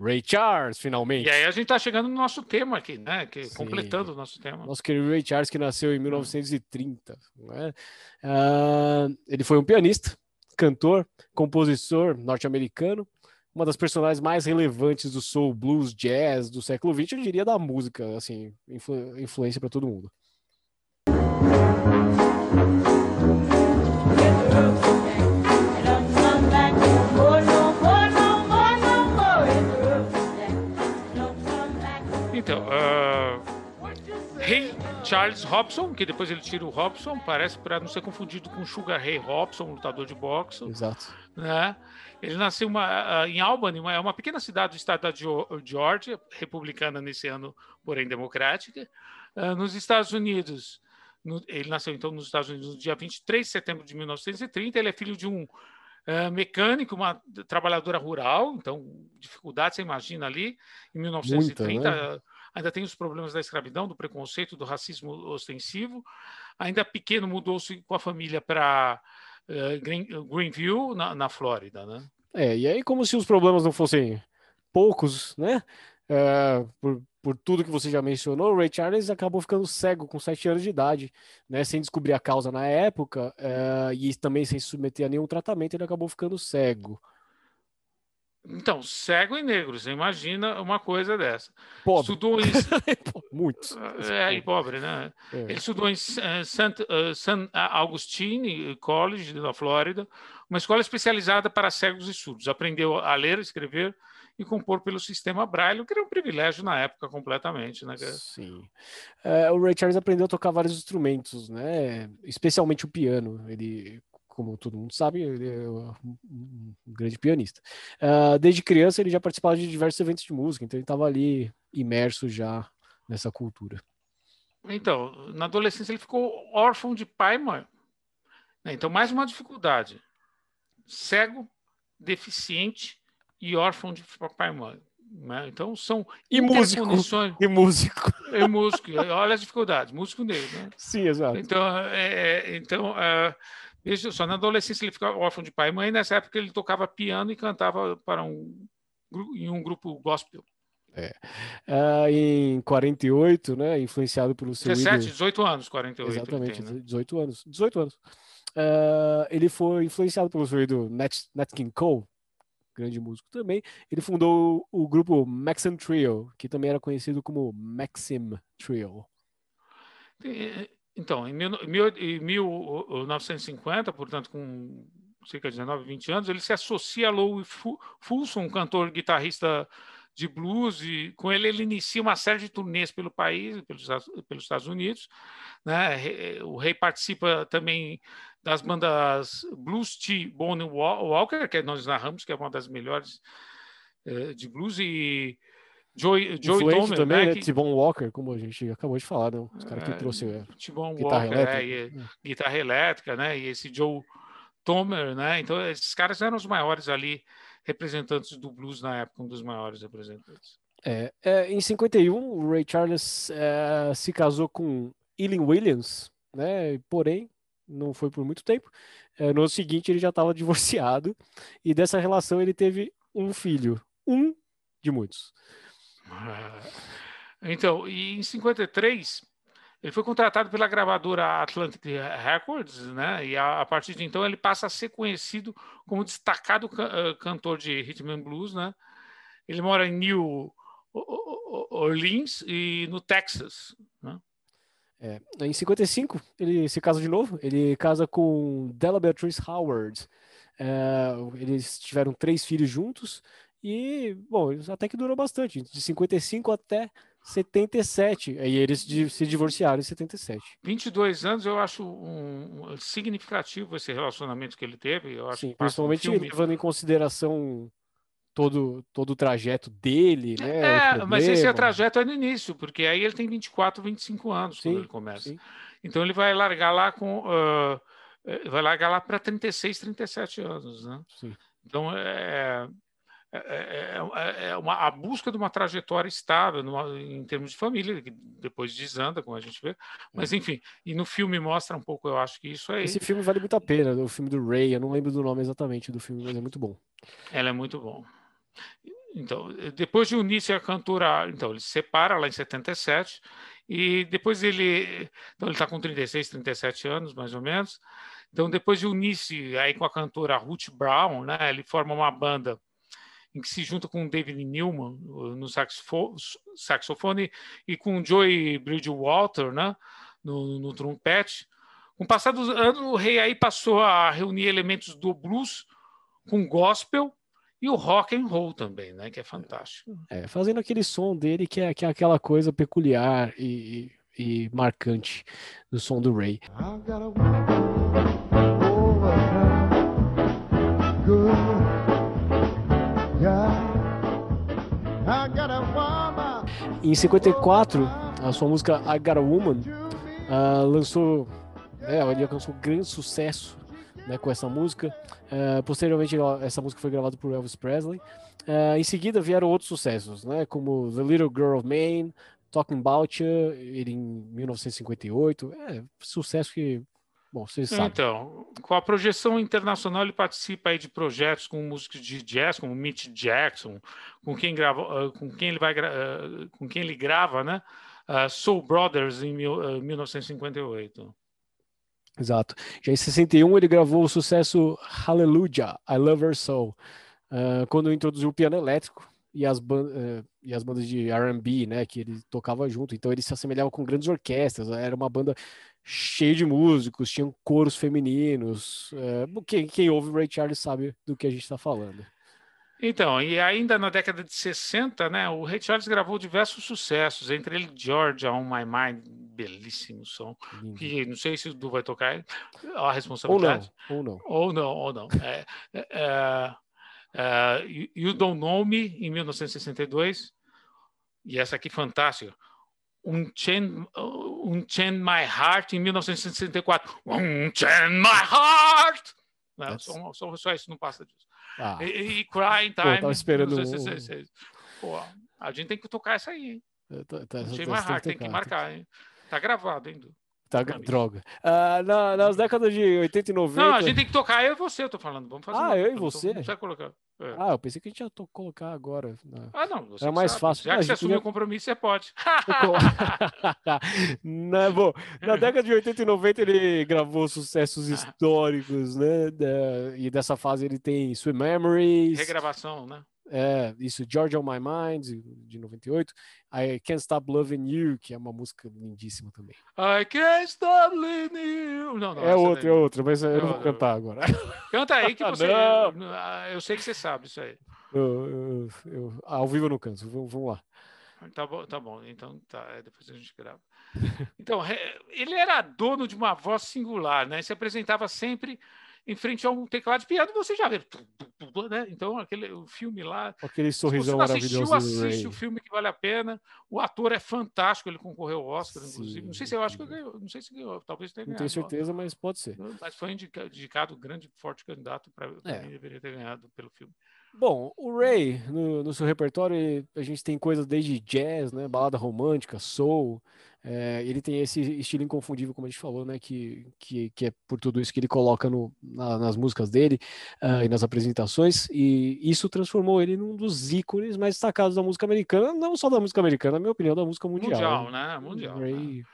Ray Charles, finalmente. E aí a gente está chegando no nosso tema aqui, né? Que, completando o nosso tema. Nosso querido Ray Charles, que nasceu em 1930. Né? Uh, ele foi um pianista, cantor, compositor norte-americano, uma das personagens mais relevantes do soul, blues, jazz do século XX, eu diria da música, assim, influ influência para todo mundo. Então, uh, Rei Charles Robson, que depois ele tira o Robson, parece para não ser confundido com Sugar Ray Robson, lutador de boxe. Exato. Né? Ele nasceu uma, uh, em Albany, uma, uma pequena cidade do estado da Georgia, republicana nesse ano, porém democrática. Uh, nos Estados Unidos, no, ele nasceu então nos Estados Unidos no dia 23 de setembro de 1930. Ele é filho de um uh, mecânico, uma trabalhadora rural, então dificuldade, você imagina ali, em 1930. Muita, né? Ainda tem os problemas da escravidão, do preconceito, do racismo ostensivo. Ainda pequeno, mudou-se com a família para uh, Green, Greenville, na, na Flórida, né? É, e aí como se os problemas não fossem poucos, né? Uh, por, por tudo que você já mencionou, o Ray Charles acabou ficando cego com sete anos de idade, né? Sem descobrir a causa na época uh, e também sem se submeter a nenhum tratamento, ele acabou ficando cego. Então, cego e negro, você imagina uma coisa dessa. Pobre. Estudou em... Muitos. É, e pobre, né? É. Ele estudou em eh, St. Eh, Augustine College, da Flórida, uma escola especializada para cegos e surdos. Aprendeu a ler, escrever e compor pelo sistema Braille, o que era um privilégio na época completamente, né? Sim. É, o Ray Charles aprendeu a tocar vários instrumentos, né? Especialmente o piano. Ele como todo mundo sabe, ele é um, grande pianista. Uh, desde criança ele já participava de diversos eventos de música, então ele estava ali imerso já nessa cultura. Então, na adolescência ele ficou órfão de pai e mãe. Né? Então, mais uma dificuldade: cego, deficiente e órfão de pai e mãe. Né? Então são e músico e músico e músico olha as dificuldades músico negro né? sim exato então é, é então é, Veja só, na adolescência ele ficava órfão de pai e mãe, nessa época ele tocava piano e cantava para um, em um grupo gospel. É. Uh, em 48, né, influenciado pelo seu 17, ídolo... 18 anos, 48. Exatamente, tem, né? 18 anos. 18 anos. Uh, ele foi influenciado pelo seu ídolo Nat, Nat King Cole, grande músico também. Ele fundou o grupo Maxim Trio, que também era conhecido como Maxim Trio. Então, em, mil, em 1950, portanto, com cerca de 19, 20 anos, ele se associa a Louis Fulson, um cantor guitarrista de blues, e com ele ele inicia uma série de turnês pelo país, pelos, pelos Estados Unidos. Né? O rei participa também das bandas Blues T. Bonnie Walker, que nós narramos, que é uma das melhores eh, de blues, e Joey, Joey também, né? né? Que... T-Bone Walker, como a gente acabou de falar, né? Os caras que é, trouxe é, T-Bone guitarra Walker, elétrica. É, e, é. guitarra elétrica, né? E esse Joe Tomer, né? Então, esses caras eram os maiores ali representantes do blues na época, um dos maiores representantes. É, é em 51, o Ray Charles é, se casou com Eileen Williams, né? Porém, não foi por muito tempo. É, no ano seguinte, ele já estava divorciado e dessa relação ele teve um filho, um de muitos. Então, e em 53, ele foi contratado pela gravadora Atlantic Records, né? E a, a, partir de então ele passa a ser conhecido como destacado can, uh, cantor de rhythm and blues, né? Ele mora em New Orleans e no Texas, né? É, em 55 ele se casa de novo. Ele casa com Della Beatrice Howard. É, eles tiveram três filhos juntos. E, bom, até que durou bastante, de 55 até 77. Aí eles se divorciaram em 77. 22 anos eu acho um, um significativo esse relacionamento que ele teve. Eu acho Sim, principalmente um levando em consideração todo, todo o trajeto dele, né? É, mas esse é trajeto é no início, porque aí ele tem 24, 25 anos sim, quando ele começa. Sim. Então ele vai largar lá com. Uh, vai largar lá para 36, 37 anos, né? Sim. Então, é, é, é, é, uma, a busca de uma trajetória estável numa, em termos de família, que depois desanda, como a gente vê. Mas, enfim, e no filme mostra um pouco, eu acho que isso é. Esse filme vale muito a pena, o filme do Ray, eu não lembro do nome exatamente do filme, mas é muito bom. Ela é muito bom. Então, depois de unir-se a cantora, então ele se separa lá em 77 e depois ele, então ele está com 36, 37 anos mais ou menos. Então, depois de unir-se aí com a cantora Ruth Brown, né, ele forma uma banda em que se junta com David Newman no saxofone e com Joey Bridgewater né, no, no trompete. Com o passar dos anos, o rei aí passou a reunir elementos do blues com gospel e o rock and roll também, né? Que é fantástico. É, fazendo aquele som dele que é, que é aquela coisa peculiar e, e, e marcante do som do Ray. Em 54, a sua música I Got a Woman uh, lançou, é, ele alcançou grande sucesso né, com essa música. Uh, posteriormente, essa música foi gravada por Elvis Presley. Uh, em seguida vieram outros sucessos, né, como The Little Girl of Maine, Talking About You, ele em 1958. É, sucesso que Bom, vocês sabem. Então, com a projeção internacional, ele participa aí de projetos com músicos de jazz, como Mitch Jackson, com quem, grava, com quem ele vai com quem ele grava, né? Uh, Soul Brothers em mil, uh, 1958. Exato. Já em 61 ele gravou o sucesso Hallelujah, I Love Her Soul, uh, quando introduziu o piano elétrico e as, e as bandas de R&B, né, que ele tocava junto. Então ele se assemelhava com grandes orquestras. Era uma banda cheia de músicos, tinham coros femininos. Uh, quem, quem ouve Ray Charles sabe do que a gente está falando. Então, e ainda na década de 60, né, o Ray Charles gravou diversos sucessos, entre eles Georgia On My Mind, belíssimo som, Lindo. que não sei se o Du vai tocar, a responsabilidade. Ou não, ou não. Ou não, ou não. É, é, é, é you Don't Know Me, em 1962, e essa aqui fantástica, Unchain, Unchain My Heart, em 1964. Unchain My Heart! Não, só, só, só isso não passa disso. Ah. E, e Crying Time. Pô, esperando. Pô, a gente tem que tocar essa aí, hein? Tá, tá, Achei mais hard, tem que marcar, hein? Tá gravado, hein? Tá, droga. Uh, na, nas décadas de 80 e 90. Não, a gente tem que tocar eu e você, eu tô falando. Vamos fazer. Ah, uma, eu e você? Não precisa colocar. É. Ah, eu pensei que a gente ia colocar agora. Ah, não. Era mais sabe. fácil. Já que você assumiu o compromisso, você pode. não, é bom, na década de 80 e 90 ele gravou sucessos históricos, né? E dessa fase ele tem Sweet Memories. Regravação, né? É, isso, George on My Mind, de 98. I Can't Stop Loving You, que é uma música lindíssima também. I Can't Stop Loving You. Não, não, é outra, é outra, mas eu não, vou cantar agora. Canta aí que você. Ah, eu sei que você sabe isso aí. Eu, eu, eu, ao vivo eu não canto, vamos, vamos lá. Tá bom, tá bom. Então, tá, é, depois a gente grava. Então, ele era dono de uma voz singular, né? Se apresentava sempre em frente a um teclado de piano, você já vê. Né? Então, aquele o filme lá. Aquele sorrisão se você maravilhoso. Assistiu, assiste o filme que vale a pena. O ator é fantástico, ele concorreu ao Oscar, sim, inclusive. Não sei se eu acho que ganhou, não sei se ganhou, talvez tenha ganhado. Não tenho certeza, mas pode ser. Mas foi indicado, indicado grande, forte candidato para é. deveria ter ganhado pelo filme. Bom, o Ray, no, no, seu repertório, a gente tem coisas desde jazz, né, balada romântica, soul. É, ele tem esse estilo inconfundível, como a gente falou, né, que, que, que é por tudo isso que ele coloca no, na, nas músicas dele uh, e nas apresentações. E isso transformou ele num dos ícones mais destacados da música americana, não só da música americana, na minha opinião, da música mundial. Mundial, né? Mundial. Ray, né?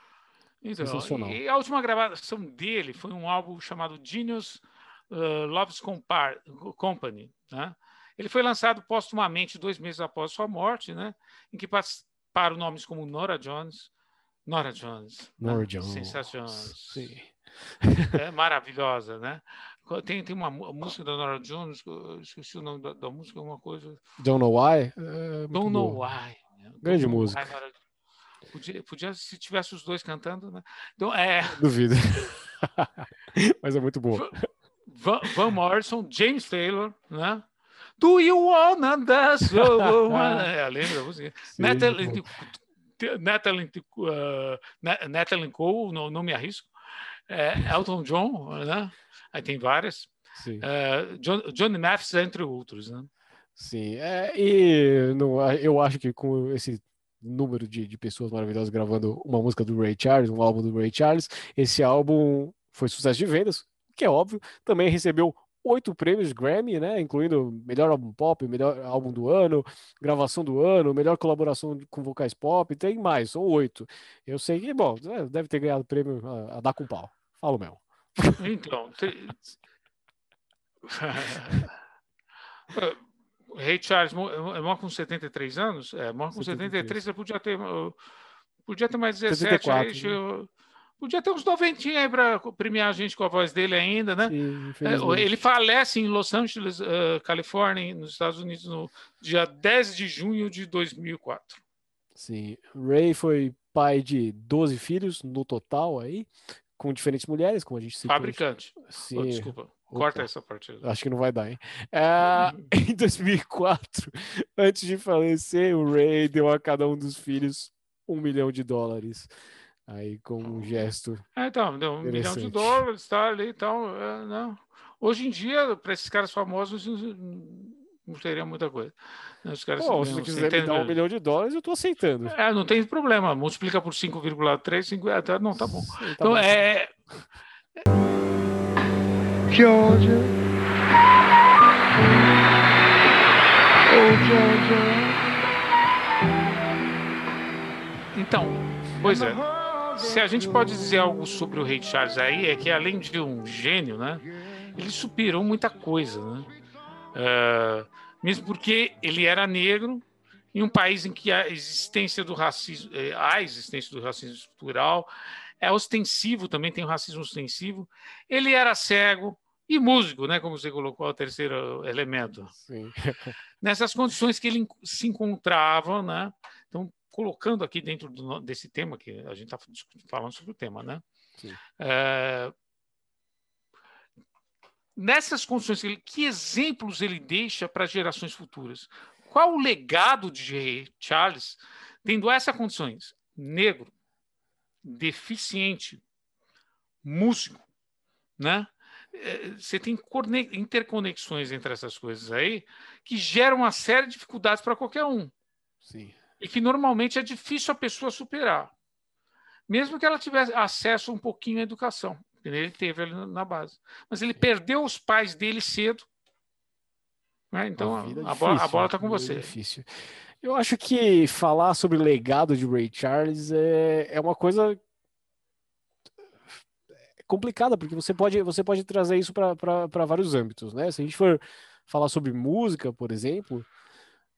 Então, sensacional. E, e a última gravação dele foi um álbum chamado Genius uh, Loves Compar Company, né? Ele foi lançado póstumamente dois meses após sua morte, né? Em que passaram nomes como Nora Jones, Nora Jones, né? Nora né? Jones, sensacional, sim, é maravilhosa, né? Tem, tem uma música da Nora Jones, esqueci o nome da, da música, uma coisa. Don't Know Why. É Don't Know Why. Grande Don't música. Why, podia, podia, se tivesse os dois cantando, né? Então, é... Duvido. Mas é muito boa. Van, Van Morrison, James Taylor, né? Do you wanna dance? é, lembra a música? Natalie, Natalie, uh, Natalie Cole, não, não me arrisco. é, Elton John, né? Aí tem várias. Uh, John, Johnny Mathis, entre outros, né? Sim, é, e não, eu acho que com esse número de, de pessoas maravilhosas gravando uma música do Ray Charles, um álbum do Ray Charles, esse álbum foi sucesso de vendas, que é óbvio, também recebeu oito prêmios Grammy, né? Incluindo melhor álbum pop, melhor álbum do ano, gravação do ano, melhor colaboração com vocais pop, tem mais, são oito. Eu sei que, bom, é, deve ter ganhado prêmio a, a dar com pau. Falo mesmo. Então, tem... o Rei Charles morre com 73 anos? É, morre com 73, 73 ele podia ter, podia ter mais 17. 74, aí, né? Podia ter uns noventinhos aí para premiar a gente com a voz dele ainda, né? Sim, é, ele falece em Los Angeles, uh, Califórnia, nos Estados Unidos, no dia 10 de junho de 2004. Sim, Ray foi pai de 12 filhos no total aí, com diferentes mulheres, como a gente citou. Fabricante. Sim. Oh, desculpa. Corta Opa, essa parte. Acho que não vai dar, hein? É, em 2004, antes de falecer, o Ray deu a cada um dos filhos um milhão de dólares aí com um gesto. É, então, deu um milhão de dólares, tá ali, então, é, não. Hoje em dia, para esses caras famosos, não teria muita coisa. Os caras Pô, se você quiser me dar um milhão de dólares, eu estou aceitando. É, não tem problema. Multiplica por 5,3, até não, tá bom. Sim, tá então, bom. é. Georgia. Oh, Georgia. Então, pois é se a gente pode dizer algo sobre o Rei Charles aí, é que além de um gênio, né, ele superou muita coisa, né? Uh, mesmo porque ele era negro em um país em que a existência do racismo, eh, a existência do racismo estrutural é ostensivo, também tem o racismo ostensivo. Ele era cego e músico, né, como você colocou o terceiro elemento. Sim. Nessas condições que ele se encontrava, né? Então, colocando aqui dentro do, desse tema, que a gente está falando sobre o tema, né? É, nessas condições, que exemplos ele deixa para gerações futuras? Qual o legado de Charles, tendo essas condições? Negro, deficiente, músico, né? É, você tem interconexões entre essas coisas aí que geram uma série de dificuldades para qualquer um. Sim e que normalmente é difícil a pessoa superar, mesmo que ela tivesse acesso um pouquinho à educação. Ele teve ali na base. Mas ele perdeu os pais dele cedo. Né? Então, a, difícil, a bola está com você. Difícil. Eu acho que falar sobre o legado de Ray Charles é, é uma coisa complicada, porque você pode, você pode trazer isso para vários âmbitos. Né? Se a gente for falar sobre música, por exemplo,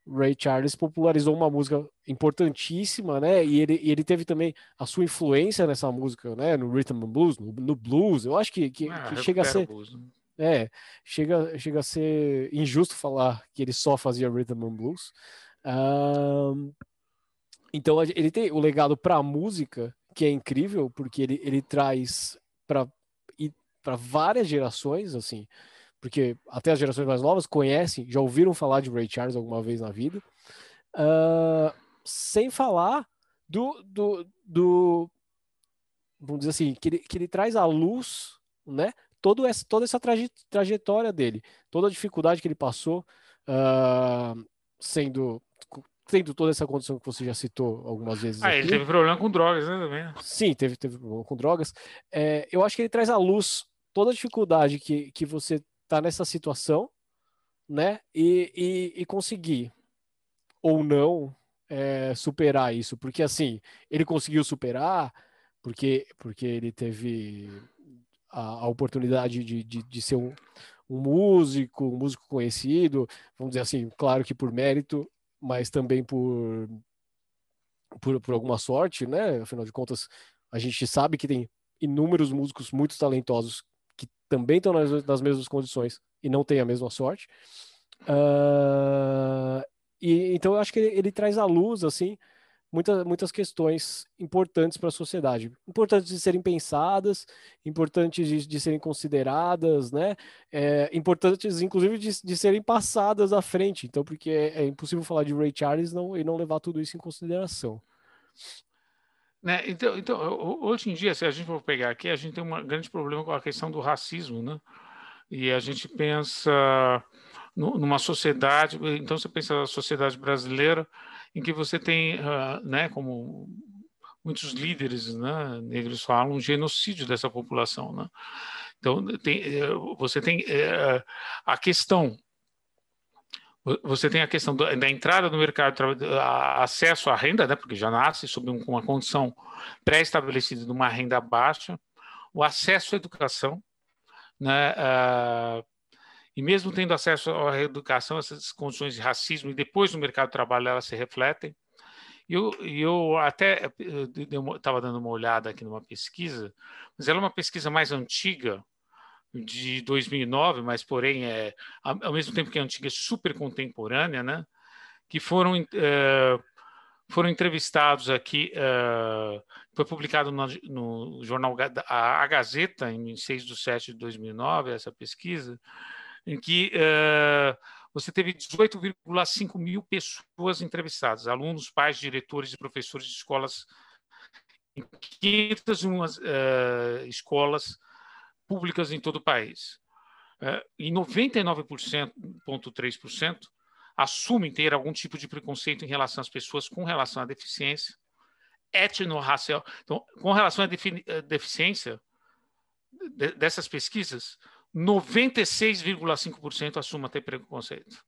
Ray Charles popularizou uma música importantíssima, né? E ele, ele teve também a sua influência nessa música, né? No rhythm and blues, no, no blues. Eu acho que, que, ah, que chega a ser blues, né? é, chega, chega a ser injusto falar que ele só fazia rhythm and blues. Um, então ele tem o legado para a música que é incrível porque ele, ele traz para para várias gerações assim porque até as gerações mais novas conhecem, já ouviram falar de Ray Charles alguma vez na vida, uh, sem falar do, do, do, vamos dizer assim, que ele, que ele traz à luz, né, todo essa, toda essa traje, trajetória dele, toda a dificuldade que ele passou, uh, sendo tendo toda essa condição que você já citou algumas vezes. Ah, aqui. ele teve problema com drogas, né? Também. Sim, teve, teve problema com drogas. É, eu acho que ele traz à luz toda a dificuldade que, que você tá nessa situação, né? E, e, e conseguir ou não é, superar isso, porque assim ele conseguiu superar porque porque ele teve a, a oportunidade de, de, de ser um, um músico, um músico conhecido, vamos dizer assim, claro que por mérito, mas também por, por, por alguma sorte, né? Afinal de contas, a gente sabe que tem inúmeros músicos muito talentosos também estão nas, nas mesmas condições e não têm a mesma sorte. Uh, e então eu acho que ele, ele, traz à luz assim muitas muitas questões importantes para a sociedade, importantes de serem pensadas, importantes de, de serem consideradas, né? É, importantes inclusive de, de, serem passadas à frente. Então porque é, é impossível falar de Ray Charles não, e não levar tudo isso em consideração. Né? Então, então, hoje em dia, se a gente for pegar aqui, a gente tem um grande problema com a questão do racismo, né? E a gente pensa numa sociedade, então você pensa na sociedade brasileira, em que você tem, uh, né, como muitos líderes né, negros falam, um genocídio dessa população. Né? Então, tem, eh, você tem é, a questão você tem a questão da entrada no mercado acesso à renda, né, porque já nasce sob uma condição pré-estabelecida de uma renda baixa, o acesso à educação, né, e mesmo tendo acesso à educação, essas condições de racismo, e depois no mercado de trabalho elas se refletem. E eu, eu até estava dando uma olhada aqui numa pesquisa, mas ela é uma pesquisa mais antiga, de 2009, mas porém é ao mesmo tempo que é antiga, é super contemporânea, né? Que foram é, foram entrevistados aqui, é, foi publicado no, no, jornal a, Gazeta em 6 de 7 de 2009 essa pesquisa, em que é, você teve 18,5 mil pessoas entrevistadas, alunos, pais, diretores e professores de escolas em 501 uh, escolas públicas em todo o país. É, e 99,3% assumem ter algum tipo de preconceito em relação às pessoas com relação à deficiência etno-racial. Então, com relação à deficiência de, dessas pesquisas, 96,5% assumem ter preconceito.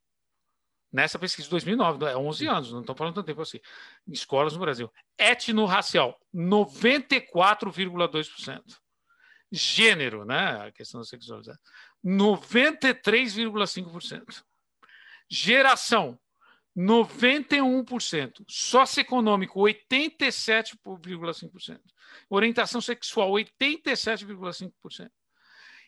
Nessa pesquisa de 2009, é 11 anos, não estou falando tanto tempo assim. Escolas no Brasil. Etno-racial, 94,2% gênero, né? A questão da sexualidade. 93,5%. Geração, 91%. Socioeconômico, 87,5%. Orientação sexual, 87,5%.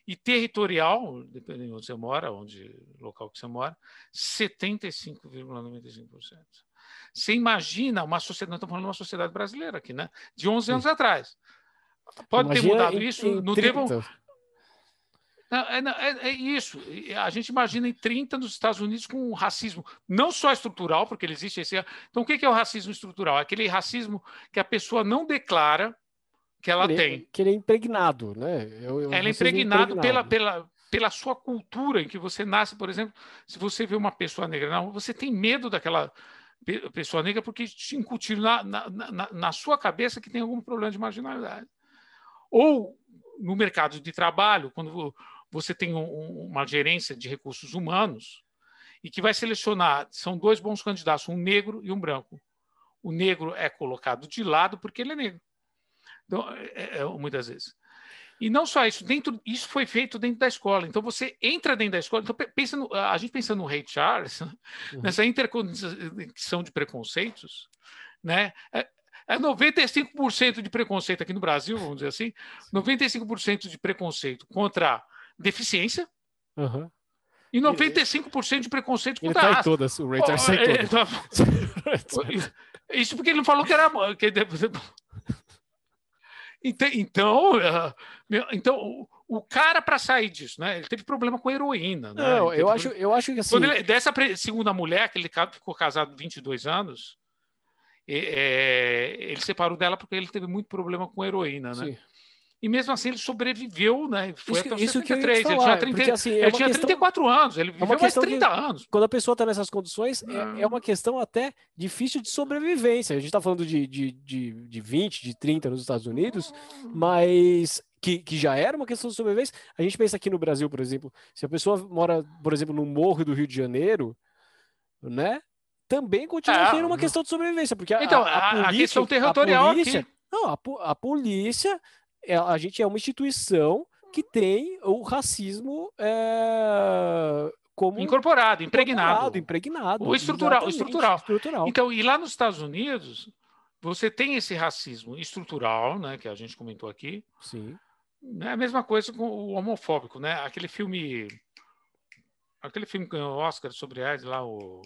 E territorial, dependendo de onde você mora, onde local que você mora, 75,95%. Você imagina uma sociedade, nós estamos falando de uma sociedade brasileira aqui, né? De 11 anos Sim. atrás. Pode ter mudado em, isso? Em não 30. teve um... É, é, é, isso. A gente imagina em 30 nos Estados Unidos com racismo, não só estrutural, porque ele existe esse. Então, o que é o racismo estrutural? É aquele racismo que a pessoa não declara que ela ele, tem. Que ele é impregnado, né? Eu, eu ela é impregnado, impregnado, Pela, pela, pela sua cultura em que você nasce, por exemplo, se você vê uma pessoa negra, não, você tem medo daquela pessoa negra porque te incutiram na, na, na, na sua cabeça que tem algum problema de marginalidade. Ou no mercado de trabalho, quando você tem um, uma gerência de recursos humanos e que vai selecionar, são dois bons candidatos, um negro e um branco. O negro é colocado de lado porque ele é negro. Então, é, é, muitas vezes. E não só isso, dentro, isso foi feito dentro da escola. Então você entra dentro da escola. Então pensa no, a gente pensa no Ray Charles, uhum. nessa interconexão de preconceitos, né? É, é 95% de preconceito aqui no Brasil, vamos dizer assim, 95% de preconceito contra deficiência uhum. e 95% de preconceito contra ele tá todas, o Ray oh, sai é, todas. Isso porque ele não falou que era... Que... Então, uh, então o cara para sair disso, né? Ele teve problema com heroína, né? Não, eu acho, eu acho que assim. Ele, dessa segunda mulher que ele ficou casado 22 anos, é, ele separou dela porque ele teve muito problema com heroína, né? Sim. E mesmo assim ele sobreviveu, né? Foi isso, até isso 73. Que eu ia falar, ele tinha, 30, porque, assim, é ele tinha questão, 34 anos, ele é viveu é mais 30 de, anos. Quando a pessoa está nessas condições, é, é, uma questão até difícil de sobrevivência. A gente está falando de, de, de, de 20, de 30 nos Estados Unidos, mas que, que, já era uma questão de sobrevivência. A gente pensa aqui no Brasil, por exemplo, se a pessoa mora, por exemplo, no morro do Rio de Janeiro, né? Também continua é, tendo uma questão de sobrevivência, porque então, a, a, polícia, a questão territorial a polícia, aqui. Não, a, a polícia, a gente é uma instituição que tem o racismo é, como incorporado, impregnado, impregnado, o estrutural, o estrutural. estrutural. Então, e lá nos Estados Unidos, você tem esse racismo estrutural, né, que a gente comentou aqui. Sim. É a mesma coisa com o homofóbico, né? Aquele filme, aquele filme que ganhou Oscar sobre AIDS lá, o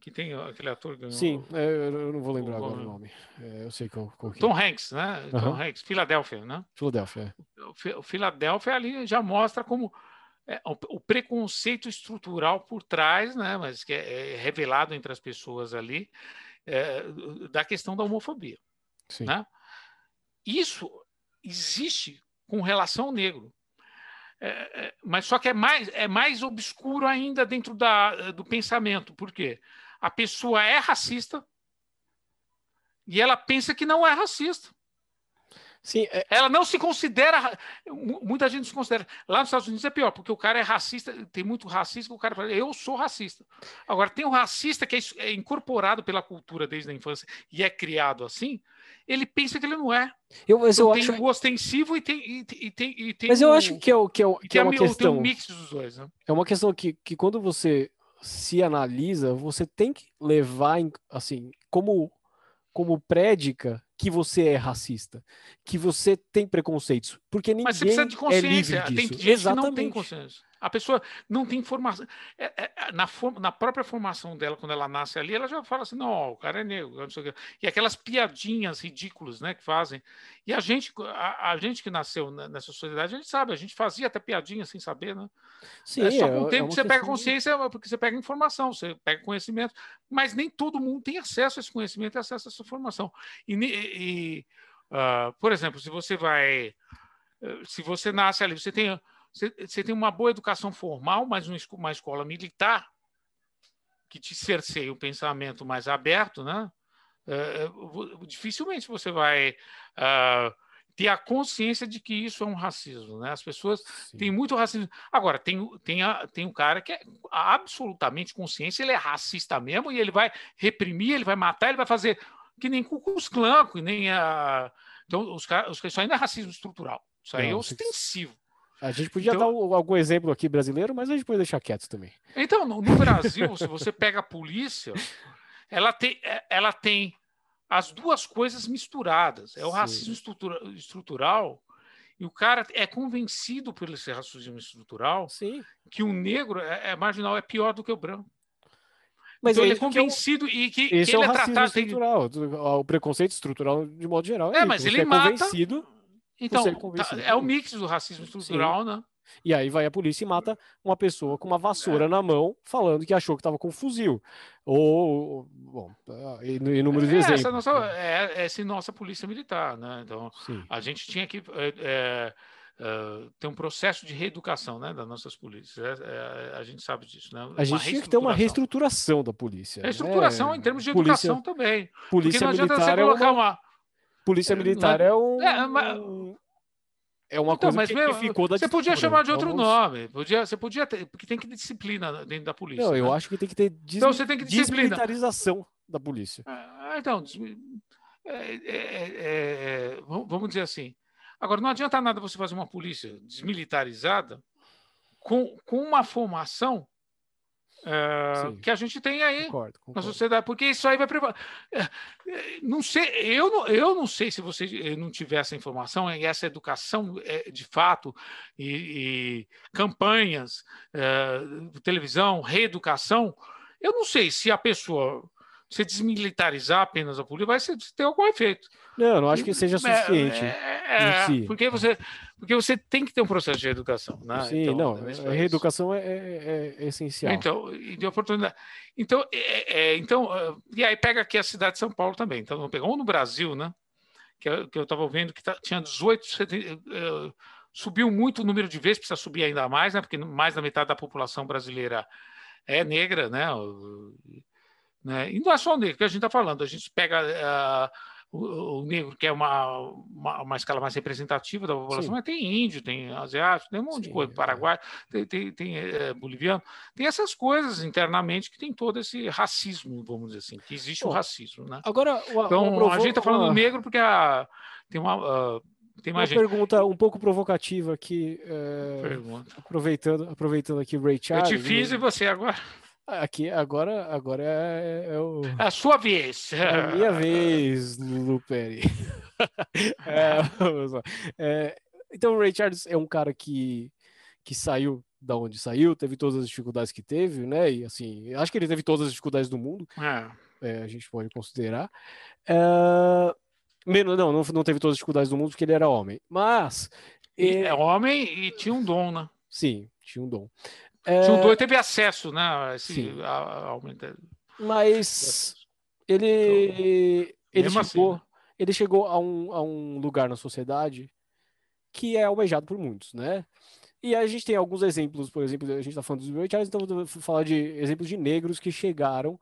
que tem aquele ator ganhou. Sim, é, eu não vou lembrar o, agora o nome. É, eu sei qual, qual que... Tom Hanks, né? Uhum. Tom Hanks, Filadélfia, né? Filadélfia. É. O Filadélfia ali já mostra como é, o, preconceito estrutural por trás, né? Mas que é, é revelado entre as pessoas ali é, da questão da homofobia, Sim. né? isso existe com relação ao negro. É, é, mas só que é mais, é mais obscuro ainda dentro da, do pensamento. Por quê? A pessoa é racista e ela pensa que não é racista. Sim, é... Ela não se considera. Muita gente se considera. Lá nos Estados Unidos é pior, porque o cara é racista, tem muito racista, o cara fala, eu sou racista. Agora, tem um racista que é, é incorporado pela cultura desde a infância e é criado assim, ele pensa que ele não é. Eu, mas eu tem acho... o ostensivo e tem, e, e tem, e tem Mas eu acho que é, o, que é, que é uma tem questão. um mix dos dois. Né? É uma questão que, que quando você se analisa, você tem que levar, assim, como, como prédica que você é racista, que você tem preconceitos, porque ninguém Mas você precisa de é consciência. livre tem gente Exatamente. que não tem consciência. A pessoa não tem informação. É, é, na, form, na, própria formação dela, quando ela nasce ali, ela já fala assim: não, o cara é negro. Não sei o quê. E aquelas piadinhas ridículas né, que fazem. E a gente, a, a gente que nasceu nessa sociedade, a gente sabe, a gente fazia até piadinha sem saber, né? Sim, é só com o é tempo uma que você pega questão de- consciência, porque você pega informação, você pega conhecimento, mas nem todo mundo tem acesso a esse conhecimento e acesso a essa informação. E, e, ah, por exemplo, se você vai, eh, se você nasce ali, você tem, você, você tem uma boa educação formal, mas uma, esco- uma escola militar que te cerceia o pensamento mais aberto, né? Vo- dificilmente você vai ah, ter a consciência de que isso é um racismo, né? As pessoas Sim. tem muito racismo. Agora, tem, tem, a, tem um cara que é absolutamente consciência, ele é racista mesmo, e ele vai reprimir, ele vai matar, ele vai fazer que nem Ku Klux Klan, que nem a. Então, os caras, os, isso ainda é racismo estrutural. Isso aí é Não, isso- ostensivo. A gente podia Então- dar um- algum exemplo aqui brasileiro, mas a gente pode deixar quieto também. Então, no, no Brasil, se você pega a polícia, ela tem, é- ela tem as duas coisas misturadas. É o Sim. racismo estrutura- estrutural, e o cara é convencido por esse racismo estrutural Sim. que o negro é, é marginal, é pior do que o branco. Mas então ele é esse que convencido e que, que Esse é o ele é racismo tratado. tem- estrutural. O preconceito estrutural, de modo geral, é, É, mas ele é mata- convencido, Então, é tá- convencido é o mix do racismo estrutural, né? e aí vai a polícia e mata uma pessoa com uma vassoura na mão, falando que achou que estava com um fuzil. Ou, bom, inúmeros É exemplos. essa, nossa, né? é, essa nossa polícia militar, né? Então, Sim. a gente tinha que é, é, é, ter um processo de reeducação né, das nossas polícias. É, é, a gente sabe disso, né? A gente tinha que ter uma reestruturação da polícia. né? Reestruturação em termos de Polícia- educação também. Porque Polícia não adianta você militar é colocar uma, uma. polícia é- militar é um é, mas- é uma Então, coisa mas que, meu, que ficou da você podia chamar de outro Vamos- nome. Podia, você podia ter, porque tem que ter disciplina dentro da polícia. Não, eu né? acho que tem que ter des... Então você tem que desmilitarização da polícia. Ah, então, é, é, é, é, vamos vamos dizer assim. Agora, não adianta nada você fazer uma polícia desmilitarizada com, com uma formação é, que a gente tem aí Concordo, na concordo. sociedade, porque isso aí vai privar. É, é, Não sei, eu não, eu não sei se você eh, não tiver essa informação e essa educação eh, de fato e, e campanhas, eh, televisão, reeducação. Eu não sei se a pessoa se desmilitarizar apenas a polícia vai ter algum efeito. Não, não acho que seja suficiente. É, é, si. porque você porque você tem que ter um processo de educação, né? Sim, Então, não, a reeducação é, é- é essencial. Então, e de oportunidade. Então, é, é, então ah, e aí pega aqui a cidade de São Paulo também. Então, vamos pegar um no Brasil, né? Que, eu- que eu estava vendo que tá- tinha 18, seten- eh, subiu muito o número de vezes, precisa subir ainda mais, né? Porque mais da metade da população brasileira é negra, né? O- né? E não é só o negro que a gente está falando, a gente pega ah, o, o negro, que é uma, uma, uma escala mais representativa da população, Sim. mas tem índio, tem asiático, tem um monte de Sim, coisa, é. paraguai, tem, tem, tem, eh, boliviano, tem essas coisas internamente que tem todo esse racismo, vamos dizer assim, que existe o Bom, racismo, né? Agora, uma, Então, uma provo- a gente está falando do negro porque a, tem uma. ah, tem Uma gente. pergunta um pouco provocativa aqui, é, Pergunta. aproveitando, aproveitando aqui o Ray Eu Charles. te fiz e você agora. Aqui, agora, agora é, é o, É a sua vez. é a minha vez, Lulu Perry. É. É, então, o Ray Charles é um cara que, que saiu da onde saiu, teve todas as dificuldades que teve, né? E assim, acho que ele teve todas as dificuldades do mundo, É. é, a gente pode considerar. É, menos, não, não, não teve todas as dificuldades do mundo porque ele era homem, mas E é, é homem e tinha um dom, né? sim, tinha um dom. É, dom e teve acesso, né? Esse, Sim. a, a, Mas ele, ele Mesmo assim, ficou, né? ele chegou a um, a um lugar na sociedade que é almejado por muitos, né? E a gente tem alguns exemplos, por exemplo, a gente está falando dos minoritários, então vou falar de exemplos de negros que chegaram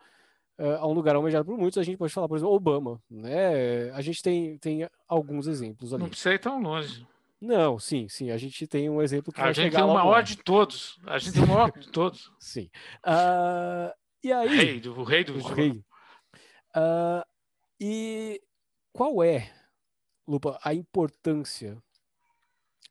uh, a um lugar almejado por muitos. A gente pode falar, por exemplo, Obama, né? A gente tem, tem alguns exemplos ali. Não precisa ir tão longe. Não, sim, sim. A gente tem um exemplo que a gente tem o maior de todos. A gente tem o maior de todos. Sim. Uh, e aí. Rei, o rei do o rei. Uh, e qual é, Lupa, a importância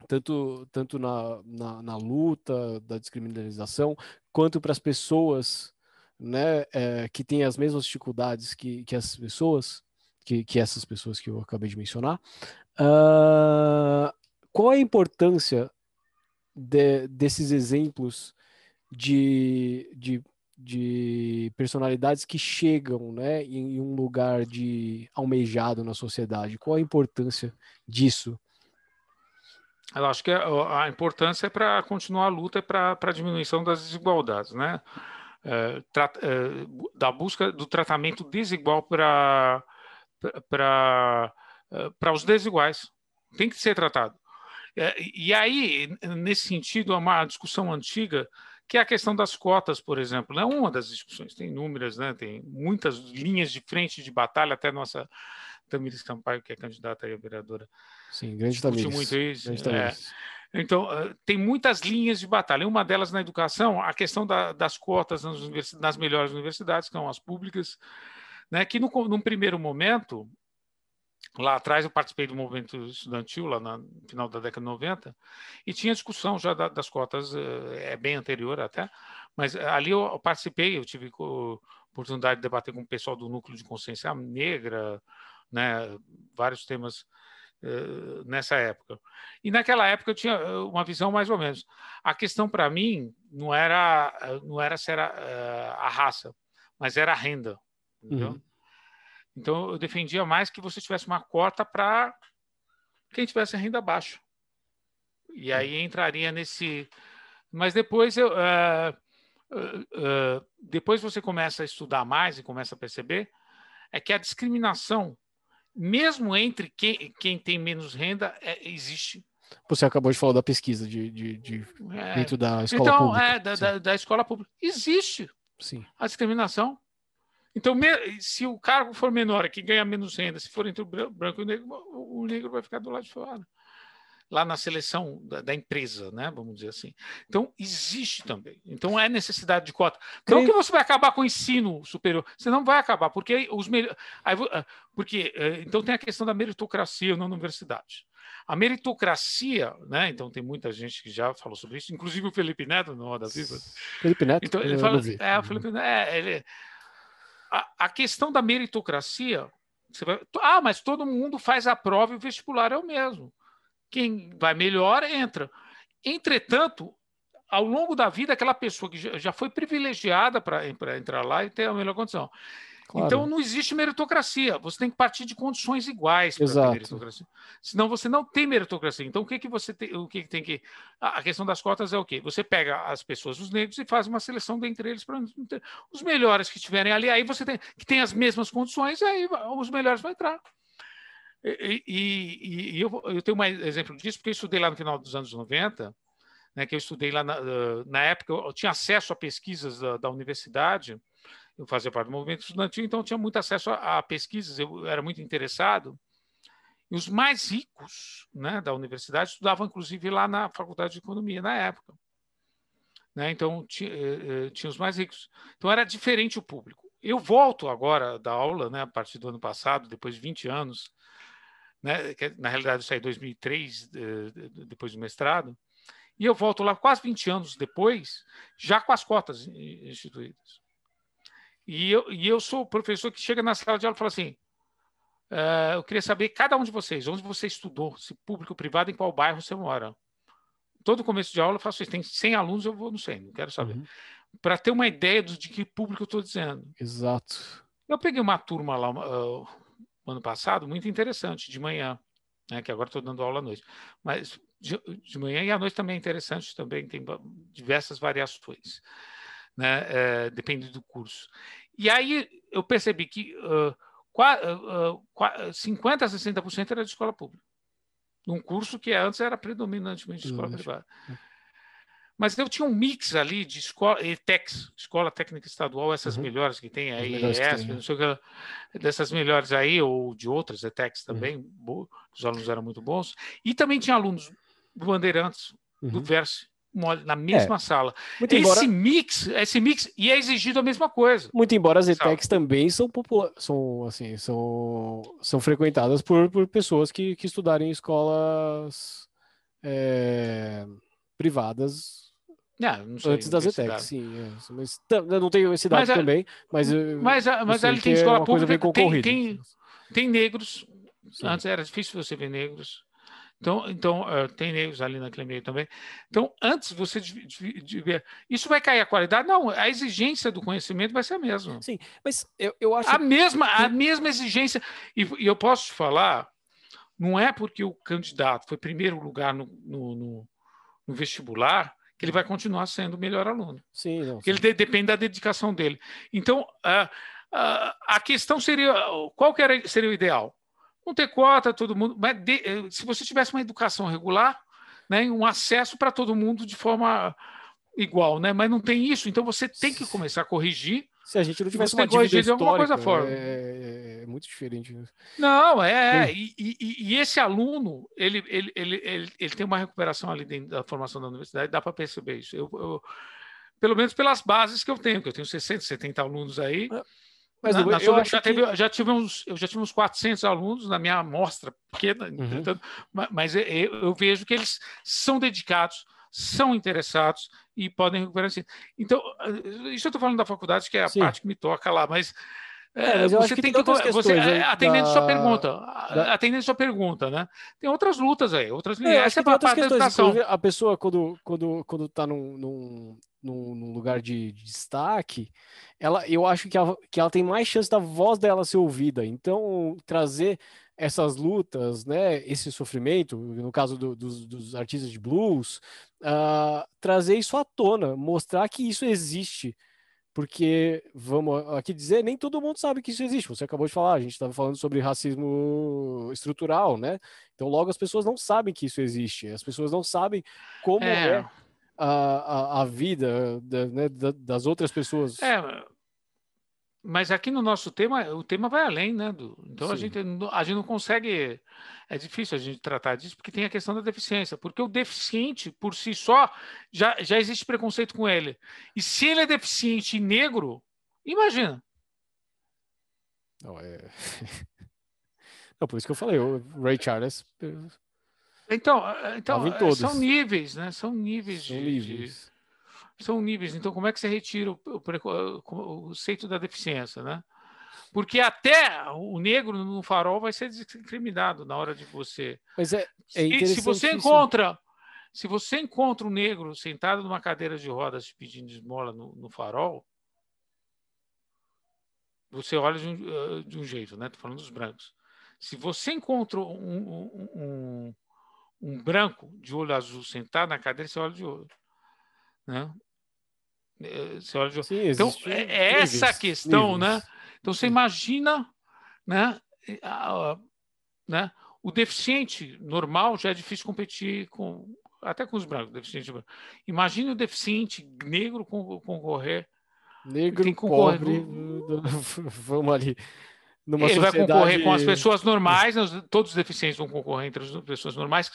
tanto, tanto na, na, na luta da descriminalização, quanto para as pessoas né, é, que têm as mesmas dificuldades que, que essas pessoas, que, que essas pessoas que eu acabei de mencionar. Uh, qual é a importância de, desses exemplos de, de, de, personalidades que chegam né, em, em um lugar de almejado na sociedade? Qual a importância disso eu acho que a, a importância é para continuar a luta para a diminuição das desigualdades, né? É, é, da busca do tratamento desigual para para é, os desiguais. Tem que ser tratado. É, e aí, nesse sentido, há uma discussão antiga que é a questão das cotas, por exemplo. É né? uma das discussões, tem inúmeras, né? tem muitas linhas de frente de batalha, até nossa Tamires Sampaio, que é candidata aí a vereadora, Sim, grande Tamires. muito isso. É. Então, eh, tem muitas linhas de batalha. Uma delas na educação, a questão da, das cotas nas, nas, melhores universidades, que são as públicas, né, que no, num primeiro momento, lá atrás eu participei do movimento estudantil, lá no final da década de 90, e tinha discussão já da, das cotas, eh, é bem anterior até, mas ali eu participei, eu tive oportunidade de debater com o pessoal do Núcleo de Consciência Negra, né, vários temas uh, nessa época. E naquela época eu tinha eh, uma visão mais ou menos. A questão para mim não era eh, não era ser a, a raça, mas era a renda, entendeu? Uhum. Então eu defendia mais que você tivesse uma cota para quem tivesse renda baixa. E aí entraria nesse. Mas depois eu. Uh, uh, uh, depois você começa a estudar mais e começa a perceber é que a discriminação mesmo entre quem, quem tem menos renda, é, existe. Você acabou de falar da pesquisa de, de, de é. dentro da escola então, pública. É, da, da, da, escola pública. Existe Sim. a discriminação. Então, se o cargo for menor, quem ganha menos renda, se for entre o branco e o negro, o negro vai ficar do lado de fora lá na seleção da, da, empresa, né? Vamos dizer assim. Então, existe também. Então, é necessidade de cota. Não que você vai acabar com o ensino superior, você não vai acabar, porque os ah, porque eh, então tem a questão da meritocracia na universidade. A meritocracia, né? Então tem muita gente que já falou sobre isso, inclusive o Felipe Neto no Roda Viva. Felipe Neto. Então ele fala, é, o Felipe Neto, é, ele, a, questão da meritocracia, vai, ah, mas todo mundo faz a prova e o vestibular é o mesmo. Quem vai melhor entra. Entretanto, ao longo da vida, aquela pessoa que já foi privilegiada para entrar lá e ter a melhor condição. Claro. Então não existe meritocracia. Você tem que partir de condições iguais para ter meritocracia. Senão você não tem meritocracia. Então o que que você tem, o que, que tem que a questão das cotas é o quê? Você pega as pessoas, os negros e faz uma seleção dentre eles para os melhores que estiverem ali. Aí você tem que tem as mesmas condições, aí os melhores vão entrar. E, e, e eu, eu, tenho um exemplo disso, porque eu estudei lá no final dos anos 90, né, que eu estudei lá na, na época, eu tinha acesso a pesquisas da, da, universidade, eu fazia parte do movimento estudantil, então tinha muito acesso a, a pesquisas, eu era muito interessado. E os mais ricos né, da universidade estudavam, inclusive, lá na Faculdade de Economia, na época. Né, então, tinha, eh, eh, tinha os mais ricos. Então, era diferente o público. Eu volto agora da aula, né, a partir do ano passado, depois de 20 anos, né? na realidade eu saí em 2003, depois do mestrado, e eu volto lá quase 20 anos depois, já com as cotas instituídas. E eu, e eu sou o professor que chega na sala de aula e fala assim, uh, eu queria saber, cada um de vocês, onde você estudou, se público ou privado, em qual bairro você mora. Todo começo de aula eu faço isso, tem 100 alunos, eu vou, não sei, não quero saber. Uhum. Para ter uma ideia de que público eu estou dizendo. Exato. Eu peguei uma turma lá, uh, ano passado, muito interessante, de manhã, né, que agora estou dando aula à noite. Mas de, de, manhã e à noite também é interessante, também tem diversas variações, né, é, depende do curso. E aí eu percebi que uh, 50% a 60% era de escola pública. Num curso que antes era predominantemente de escola privada. Mas eu tinha um mix ali de escola, ETEX, Escola Técnica Estadual, essas uhum. melhores que tem aí, ESP, não sei o que, dessas melhores aí, ou de outras ETEX também, uhum. os alunos eram muito bons. E também tinha alunos do Bandeirantes, uhum. do Verse, na mesma é. sala. Muito esse embora... mix, esse mix, e é exigido a mesma coisa. Muito embora as ETECs também são populares, são assim, são, são frequentadas por, por pessoas que, que estudarem em escolas é, privadas não, sei, antes das ETECs, sim. É, mas não tenho esse dado mas, também, mas mas, mas ali tem escola é pública, tem, tem, tem negros. Sim. Antes era difícil você ver negros. Então, então uh, tem negros ali naquele meio também. Então, antes você de, de, de, ver. Isso vai cair a qualidade? Não, a exigência do conhecimento vai ser a mesma. Sim, mas eu, eu acho. A mesma, a mesma exigência. E, e, eu posso te falar, não é porque o candidato foi primeiro lugar no, no, no, no vestibular que ele vai continuar sendo o melhor aluno. Sim, não, sim. Ele de, depende da dedicação dele. Então, uh, uh, a questão seria: qual que era, seria o ideal? Não ter cota, todo mundo. Mas de, eh, se você tivesse uma educação regular, né, um acesso para todo mundo de forma igual, né? Mas não tem isso, então você tem que começar a corrigir. Se a gente não tivesse uma dívida de alguma coisa fora. É, é, muito diferente. Não, é, é e, e, e, esse aluno, ele, ele, ele, ele, ele tem uma recuperação ali dentro da formação da universidade, dá para perceber isso. Eu, eu, pelo menos pelas bases que eu tenho, que eu tenho 60, 70 alunos aí. É mas na, na eu, eu já, que... teve, já tive uns, eu já tive uns 400 alunos na minha amostra pequena, uhum. mas eu, eu, vejo que eles são dedicados, são interessados e podem recuperar. Assim. Então, isso eu estou falando da faculdade, que é a Sim. parte que me toca lá, mas é, você tem que, que você atendendo da... sua pergunta, da... atendendo sua pergunta, né? Tem outras lutas aí, outras é, Essa é a parte da educação. A pessoa quando quando quando está num, num, num, lugar de, de, destaque, ela, eu acho que ela, que ela tem mais chance da voz dela ser ouvida. Então, trazer essas lutas, né, esse sofrimento, no caso do, dos, dos, artistas de blues, uh, trazer isso à tona, mostrar que isso existe porque, vamos aqui dizer, nem todo mundo sabe que isso existe. Você acabou de falar, a gente estava falando sobre racismo estrutural, né? Então, logo as pessoas não sabem que isso existe, as pessoas não sabem como é, é a, a, a, vida da, né, das outras pessoas. É, mas aqui no nosso tema, o tema vai além, né? Do, então a gente, a gente não consegue. É difícil a gente tratar disso porque tem a questão da deficiência. Porque o deficiente, por si só, já, já existe preconceito com ele. E se ele é deficiente e negro, imagina. Não, é... não, por isso que eu falei, o Ray Charles. Então, então são níveis, né? São níveis. São de, níveis. De são níveis. Então, como é que você retira o, o, o conceito da deficiência, né? Porque até o negro no farol vai ser discriminado na hora de você. Mas é, é se, se você encontra, se você encontra um negro sentado numa cadeira de rodas pedindo esmola no, no farol, você olha de um, uh, de um jeito, né? Estou falando dos brancos. Se você encontra um, um, um, um branco de olho azul sentado na cadeira, você olha de olho. Né? É, olha. Sim, então, é, é essa a questão, níveis. né? Então, você imagina, né? A, né? O deficiente normal já é difícil competir com até com os brancos, deficiente. Imagine o deficiente negro concorrer. Negro, pobre, vamos ali numa ele sociedade... vai concorrer com as pessoas normais, todos os deficientes vão concorrer entre as pessoas normais,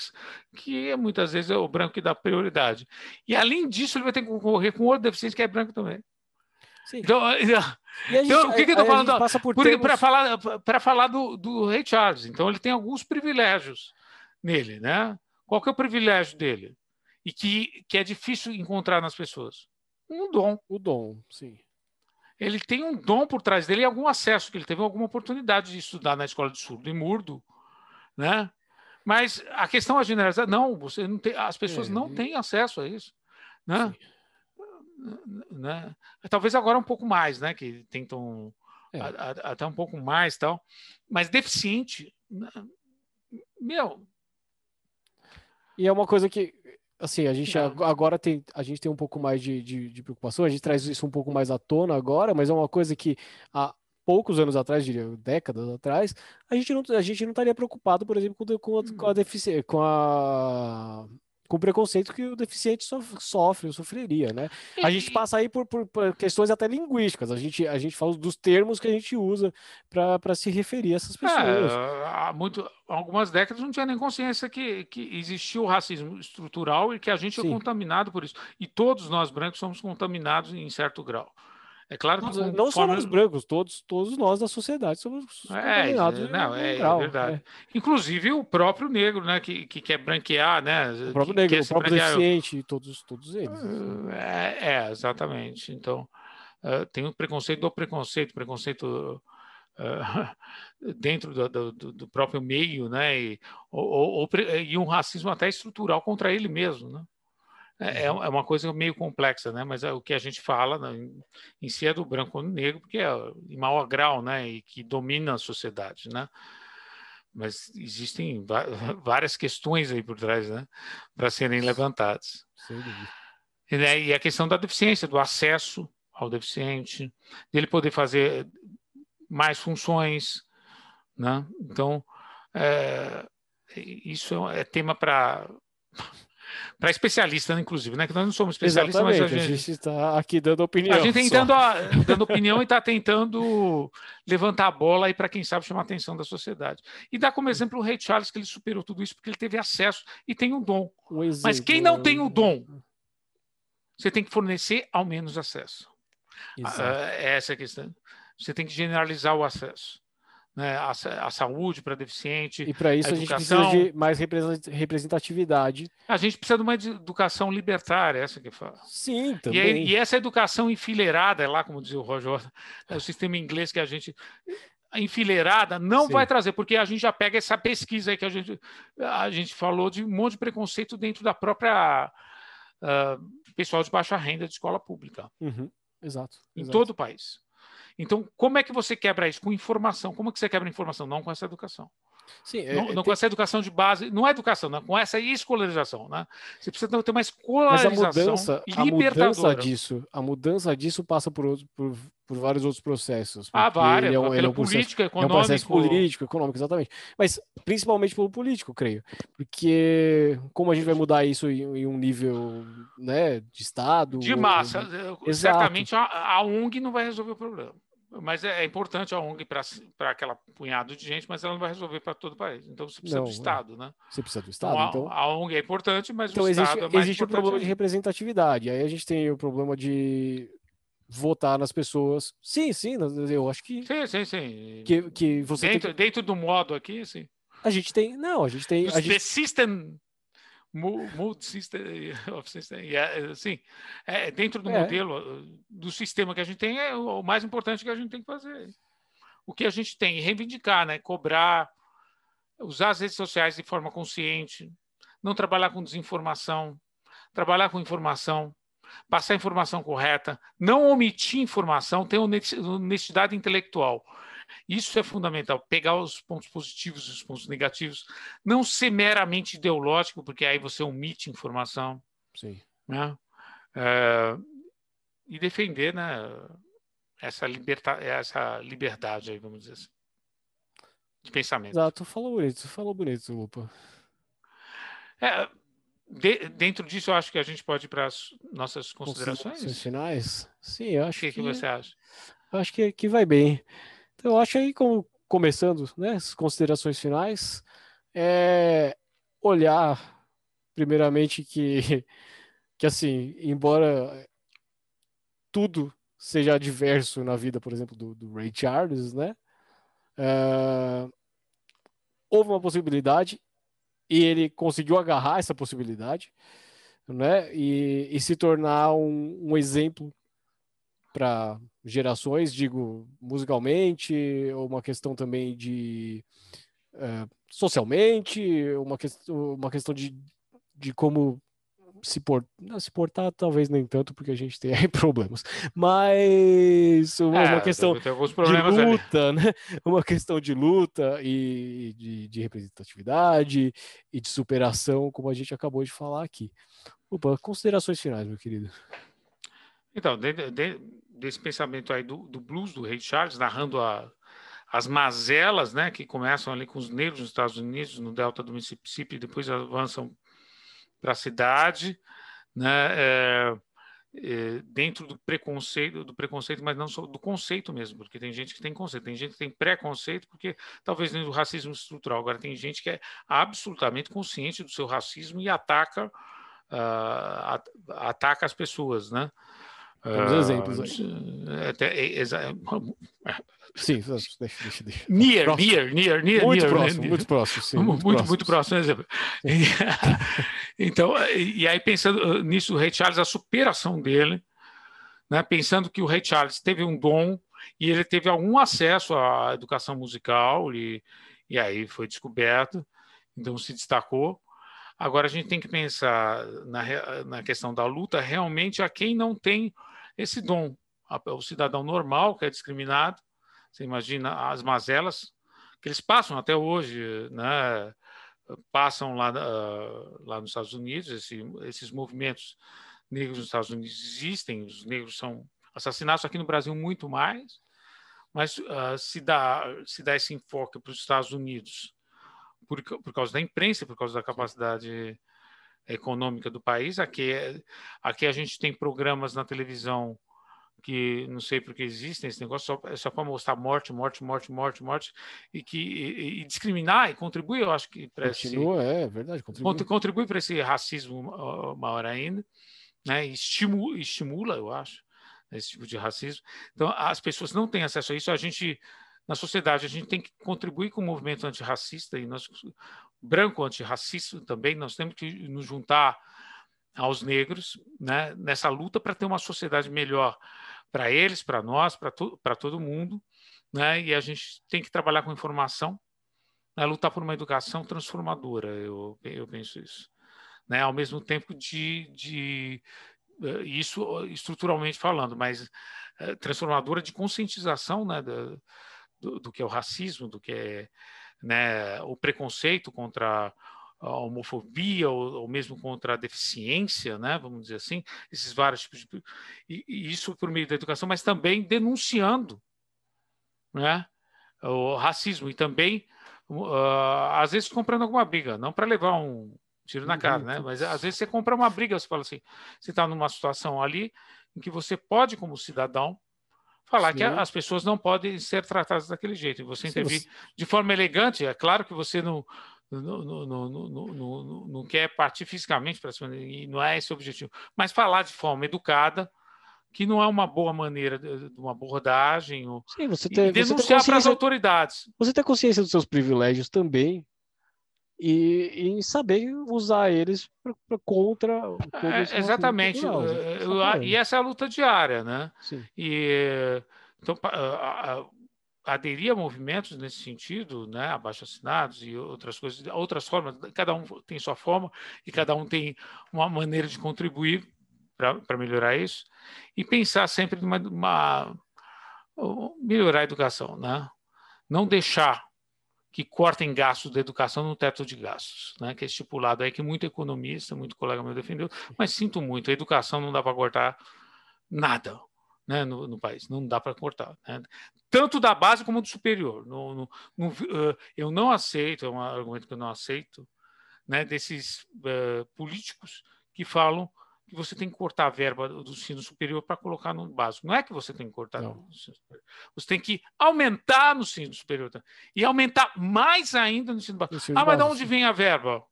que, muitas vezes é o branco que dá prioridade. E além disso, ele vai ter que concorrer com outro deficiente que é branco também. Sim. Então, então, gente, o que, que eu estou falando? Para falar, pra falar do, do Rei Charles. Então, ele tem alguns privilégios nele, né? Qual que é o privilégio dele? E que, que é difícil encontrar nas pessoas? Um dom. O dom, sim ele tem um dom por trás dele e algum acesso, que ele teve alguma oportunidade de estudar na escola de surdo e murdo, né? Mas a questão é generalizada, não, você não tem, as pessoas é, não têm acesso a isso, né? né? Talvez agora um pouco mais, né? Que tentam é. a, a, até um pouco mais tal, mas deficiente, né? meu. E é uma coisa que assim, a gente não. agora tem, a gente tem um pouco mais de, de, de, preocupação, a gente traz isso um pouco mais à tona agora, mas é uma coisa que há, poucos anos atrás, diria, décadas atrás, a gente não, a gente não estaria preocupado, por exemplo, com, com, a, com a deficiência, com a com preconceito que o deficiente sofre, ou sofreria, né? A gente passa aí por, por, por, questões até linguísticas, a gente, a gente fala dos termos que a gente usa para se referir a essas é, pessoas. É, há muito, algumas décadas não tinha nem consciência que, que existia o racismo estrutural e que a gente é Sim. é contaminado por isso. E todos nós brancos somos contaminados em certo grau. É claro que não, não forma... só nós brancos, todos, todos nós da sociedade somos é, não, é, é verdade. É. Inclusive o próprio negro, né, que, que quer branquear, né? O próprio negro, o próprio branquear... deficiente, todos, todos eles. É, é exatamente. Então uh, tem o preconceito do preconceito, preconceito uh, dentro do, do, do, próprio meio, né? E, ou, ou, e um racismo até estrutural contra ele mesmo, né? É, é, uhum. é uma coisa meio complexa, né? Mas é o que a gente fala né, em si é do branco ou negro, porque é em maior grau, né? E que domina a sociedade, né? Mas existem várias questões aí por trás, né? Para serem levantadas. E, né, e a questão da deficiência, do acesso ao deficiente, dele poder fazer mais funções, né? Então, é, isso é tema para para especialista, né, inclusive, né? Que nós não somos especialistas, Exatamente, mas a gente está aqui dando opinião. A gente tentando, a, dando opinião e está tentando levantar a bola aí para quem sabe chamar a atenção da sociedade. E dá como exemplo o Rei Charles, que ele superou tudo isso porque ele teve acesso e tem um dom. Um mas quem não tem o dom, você tem que fornecer ao menos acesso. Uh, essa é a questão. Você tem que generalizar o acesso né, a, a saúde para deficiente. E para isso a, a, gente precisa de mais representatividade. A gente precisa de uma educação libertária, essa que fala. Sim, também. E, e essa educação enfileirada, é lá como dizia o Roger, é o sistema inglês que a gente enfileirada não Sim. vai trazer, porque a gente já pega essa pesquisa aí que a gente, a gente falou de um monte de preconceito dentro da própria uh, pessoal de baixa renda de escola pública. Uhum. Exato. Em exato. todo o país. Então, como é que você quebra isso? Com informação. Como é que você quebra informação? Não com essa educação. Sim, não, é, não tem... com essa educação de base, não é educação, não, com essa escolarização, né? Você precisa ter uma escolarização Mas a mudança, a mudança disso, a mudança disso passa por, outro, por, por vários outros processos. Ah, várias, é um, pela é um política, econômico. É um processo político, econômico, exatamente. Mas principalmente pelo político, creio. Porque como a gente vai mudar isso em, em um nível né, de Estado... De massa. Ou... Certamente a, a ONG não vai resolver o problema. Mas é, é importante a ONG para aquela punhado de gente, mas ela não vai resolver para todo o país. Então você precisa não, do é. Estado, né? Você precisa do Estado. Então, então... A, a, ONG é importante, mas então, o existe, Estado é mais Existe o problema de representatividade. Aí a gente tem o problema de votar nas pessoas. Sim, sim, eu acho que. Sim, sim, sim. Que, que você dentro, dentro do modo aqui, sim. A gente tem. Não, a gente tem. A gente... The system multi-system of system, assim, é, dentro do é. modelo do sistema que a gente tem é o mais importante que a gente tem que fazer. O que a gente tem reivindicar, né, cobrar, usar as redes sociais de forma consciente, não trabalhar com desinformação, trabalhar com informação, passar a informação correta, não omitir informação, ter honestidade intelectual. Isso é fundamental, pegar os pontos positivos e os pontos negativos, não ser meramente ideológico, porque aí você omite informação. Sim. Né? É, e defender né, essa, liberta, essa liberdade, aí, vamos dizer assim, de pensamento. Exato, falou bonito, falou bonito, Lupa. É, de, dentro disso, eu acho que a gente pode ir para as nossas considerações. Considerações finais? Sim, eu acho que. O que, que você acha? Eu acho que, que vai bem. Então, eu acho aí, como, começando né, as considerações finais, é olhar, primeiramente, que, que assim, embora tudo seja adverso na vida, por exemplo, do, do Ray Charles, né? Uh, houve uma possibilidade e ele conseguiu agarrar essa possibilidade, né? E, e se tornar um, um exemplo para gerações, digo, musicalmente, ou uma questão também de uh, socialmente, uma, que, uma questão de, de como se, não, se portar, talvez nem tanto, porque a gente tem aí problemas, mas uma, é, uma questão de luta, ali. né? Uma questão de luta e de, de, representatividade e de superação, como a gente acabou de falar aqui. Opa, considerações finais, meu querido. Então, de, de, desse pensamento aí do, do, blues do Ray Charles, narrando a, as mazelas, né, que começam ali com os negros nos Estados Unidos, no delta do Mississippi, e depois avançam para a cidade, né, é, é, dentro do preconceito, do preconceito, mas não só do conceito mesmo, porque tem gente que tem conceito, tem gente que tem preconceito, porque talvez nem do racismo estrutural. Agora tem gente que é absolutamente consciente do seu racismo e ataca, uh, ataca as pessoas, né? Temos uh, exemplos aí. Até, é, Sim, deixa, deixa, deixa. Near, próximo. near, near, near. Muito near, próximo, near. muito próximo, sim. Muito, muito, muito próximo. Exemplo. então, e aí pensando uh, nisso, o Ray Charles, a superação dele, né, pensando que o Ray Charles teve um dom e ele teve algum acesso à educação musical e, e aí foi descoberto, então se destacou. Agora a gente tem que pensar na, na questão da luta realmente a quem não tem esse dom, o cidadão normal que é discriminado, você imagina as mazelas que eles passam até hoje, né? Passam lá, uh, lá nos Estados Unidos, esse, esses movimentos negros nos Estados Unidos existem, os negros são assassinados aqui no Brasil muito mais, mas uh, se, dá, se dá esse enfoque para os Estados Unidos por, por causa da imprensa, por causa da capacidade econômica do país. Aqui, é, aqui a gente tem programas na televisão que não sei porque existem esse negócio, só, é só para mostrar morte, morte, morte, morte, morte, e que e, e discriminar e contribuir, eu acho que para Continua, esse, é verdade, contribui. Contribui para esse racismo maior ainda, né? Estimula, estimula, eu acho, esse tipo de racismo. Então, as pessoas não têm acesso a isso, a gente na sociedade a gente tem que contribuir com o movimento antirracista e nós branco antirracista também, nós temos que nos juntar aos negros né, nessa luta para ter uma sociedade melhor para eles, para nós, para to todo mundo. Né, e a gente tem que trabalhar com informação, né, lutar por uma educação transformadora, eu, eu penso isso. Né, ao mesmo tempo de, de uh, isso estruturalmente falando, mas uh, transformadora de conscientização né, do, do, do, que é o racismo, do que é né, o preconceito contra a homofobia ou, ou, mesmo contra a deficiência, né, vamos dizer assim, esses vários tipos de e, e isso por meio da educação, mas também denunciando, né, o racismo e também uh, às vezes comprando alguma briga, não para levar um tiro na cara, né, mas às vezes você compra uma briga, você fala assim, você está numa situação ali em que você pode como cidadão falar Sim. que as pessoas não podem ser tratadas daquele jeito. Você intervir você... de forma elegante. É claro que você não, não, não, não, não, não quer partir fisicamente para cima, e não é esse o objetivo. Mas falar de forma educada, que não é uma boa maneira de uma abordagem. Ou, Sim, você tem, e denunciar para as autoridades. Você tem consciência dos seus privilégios também, e, e saber usar eles pra, pra contra. É, exatamente. Cultural, né? e essa é a luta diária, né? Sim. E, então, a, a, aderir a movimentos nesse sentido, né, abaixo assinados e outras coisas, outras formas, cada um tem sua forma e cada um tem uma maneira de contribuir para melhorar isso e pensar sempre numa uma, melhorar a educação, né? Não deixar que cortem gastos da educação no teto de gastos, né? Que é estipulado aí que muito economista, muito colega meu defendeu, mas sinto muito, a educação não dá para cortar nada, né, no, no, país. Não dá para cortar. Né? Tanto da base como do superior. No, no, no uh, eu não aceito, é um argumento que eu não aceito, né, desses uh, políticos que falam que você tem que cortar a verba do ensino superior para colocar no básico. Não é que você tem que cortar não. no ensino superior. Você tem que aumentar no ensino superior. E aumentar mais ainda no ensino básico. Ah, mas de onde vem a verba?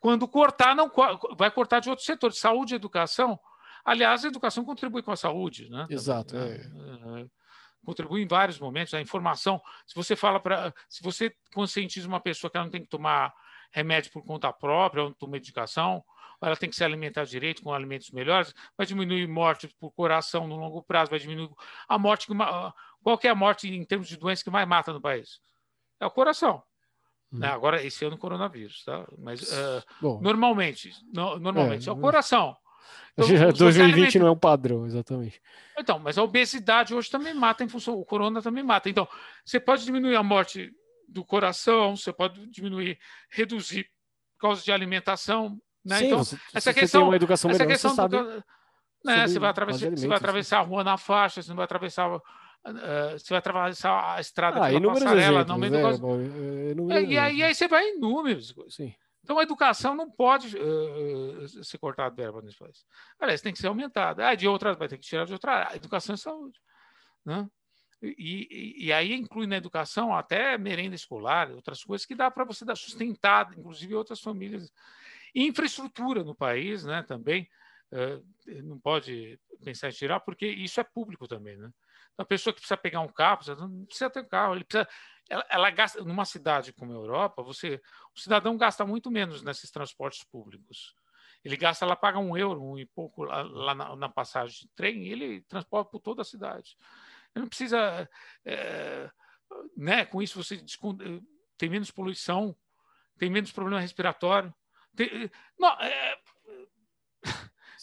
Quando cortar, não vai cortar de outro setor, de saúde e educação Aliás, a educação contribui com a saúde, né? Exato. É. É, contribui em vários momentos. A informação, se você fala para, se você conscientiza uma pessoa que ela não tem que tomar remédio por conta própria, ou tomar medicação, ela tem que se alimentar direito com alimentos melhores, vai diminuir morte por coração no longo prazo, vai diminuir a morte. Qual é a morte em termos de doença que mais mata no país? É o coração. Hum. Né? Agora, esse ano, o coronavírus, tá? Mas uh, normalmente, no, normalmente, é, é o coração. Então, 2020 não é um padrão, exatamente. Então, mas a obesidade hoje também mata em função, o corona também mata. Então, você pode diminuir a morte do coração, você pode diminuir, reduzir por causa de alimentação, né? Sim, então, você, essa questão, tem uma educação melhor, essa questão sabe... do, né? Você vai atravessar, você vai atravessar a rua na faixa, você não vai atravessar Uh, você vai atravessar a estrada ah, pela passarela, exemplos, não meio né? do... é, e, aí, aí você vai em números. Sim. Então a educação não pode uh, ser cortada verba nesse país. Aliás, tem que ser aumentada. Ah, de outras, vai ter que tirar de outra. Educação e saúde. Né? E, e, e, aí inclui na educação até merenda escolar, outras coisas que dá para você dar sustentar, inclusive outras famílias. E infraestrutura no país, né, também, uh, não pode pensar em tirar, porque isso é público também, né? Então, a pessoa que precisa pegar um carro, não precisa ter um carro, ele precisa, ela, ela, gasta, numa cidade como a Europa, você, o cidadão gasta muito menos nesses transportes públicos. Ele gasta, ela paga um euro, um e pouco lá, lá na, na, passagem de trem, e ele transporta por toda a cidade. Ele não precisa, é, né? Com isso você tem menos poluição, tem menos problema respiratório. Não, é,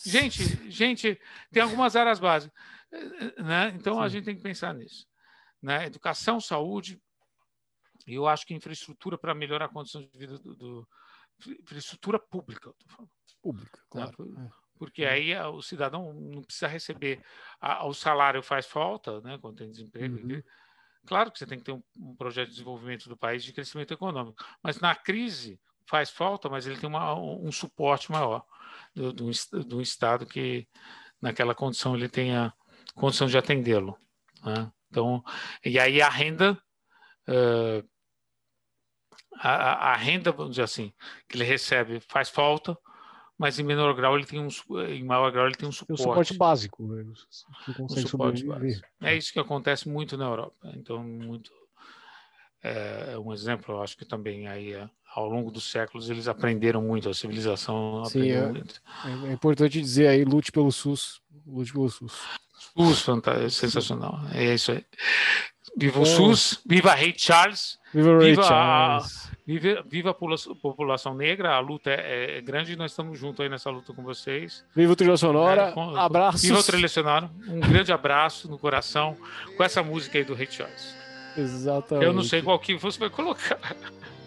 gente, gente, tem algumas áreas básicas. Né? Então Sim. a gente tem que pensar nisso. Né? Educação, saúde, e eu acho que infraestrutura para melhorar a condição de vida do, do infraestrutura pública, pública, né? claro. Né? Porque é. aí o cidadão não precisa receber a, o salário faz falta, né? Quando tem desemprego. Uhum. Claro que você tem que ter um, um, projeto de desenvolvimento do país de crescimento econômico, mas na crise faz falta, mas ele tem uma, um suporte maior do, do, do Estado que naquela condição ele tenha condição de atendê-lo. Né? Então, e aí a renda, uh, a, a, renda, vamos dizer assim, que ele recebe faz falta, mas em menor grau ele tem um, em maior grau ele tem um suporte. Um suporte básico, né? um suporte básico. É isso que acontece muito na Europa. Então, muito é um exemplo, eu acho que também aí é, ao longo dos séculos eles aprenderam muito, a civilização Sim, é, muito. É, importante dizer aí, lute pelo SUS, lute pelo SUS. SUS, sensacional. É isso aí. Viva o é. SUS, viva Rei Charles, viva, Ray viva, Charles. A, viva, viva a população negra, a luta é, é, grande e nós estamos juntos aí nessa luta com vocês. Viva o Trilha Sonora, é, abraço. Viva o Trilha Sonora, um grande abraço no coração com essa música aí do Rei Charles. Exatamente. Eu não sei qual que você vai colocar.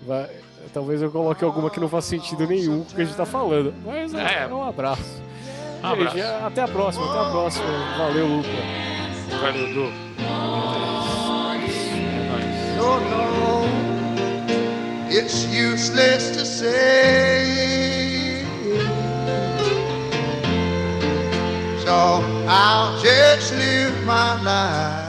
Vai, talvez eu coloque alguma que não faz sentido nenhum com o que a gente está falando, mas é, é um abraço. Um abraço. Gente, até a próxima, até a próxima. Valeu, Luca. Valeu, Du. It's useless to say. So I'll just live my life.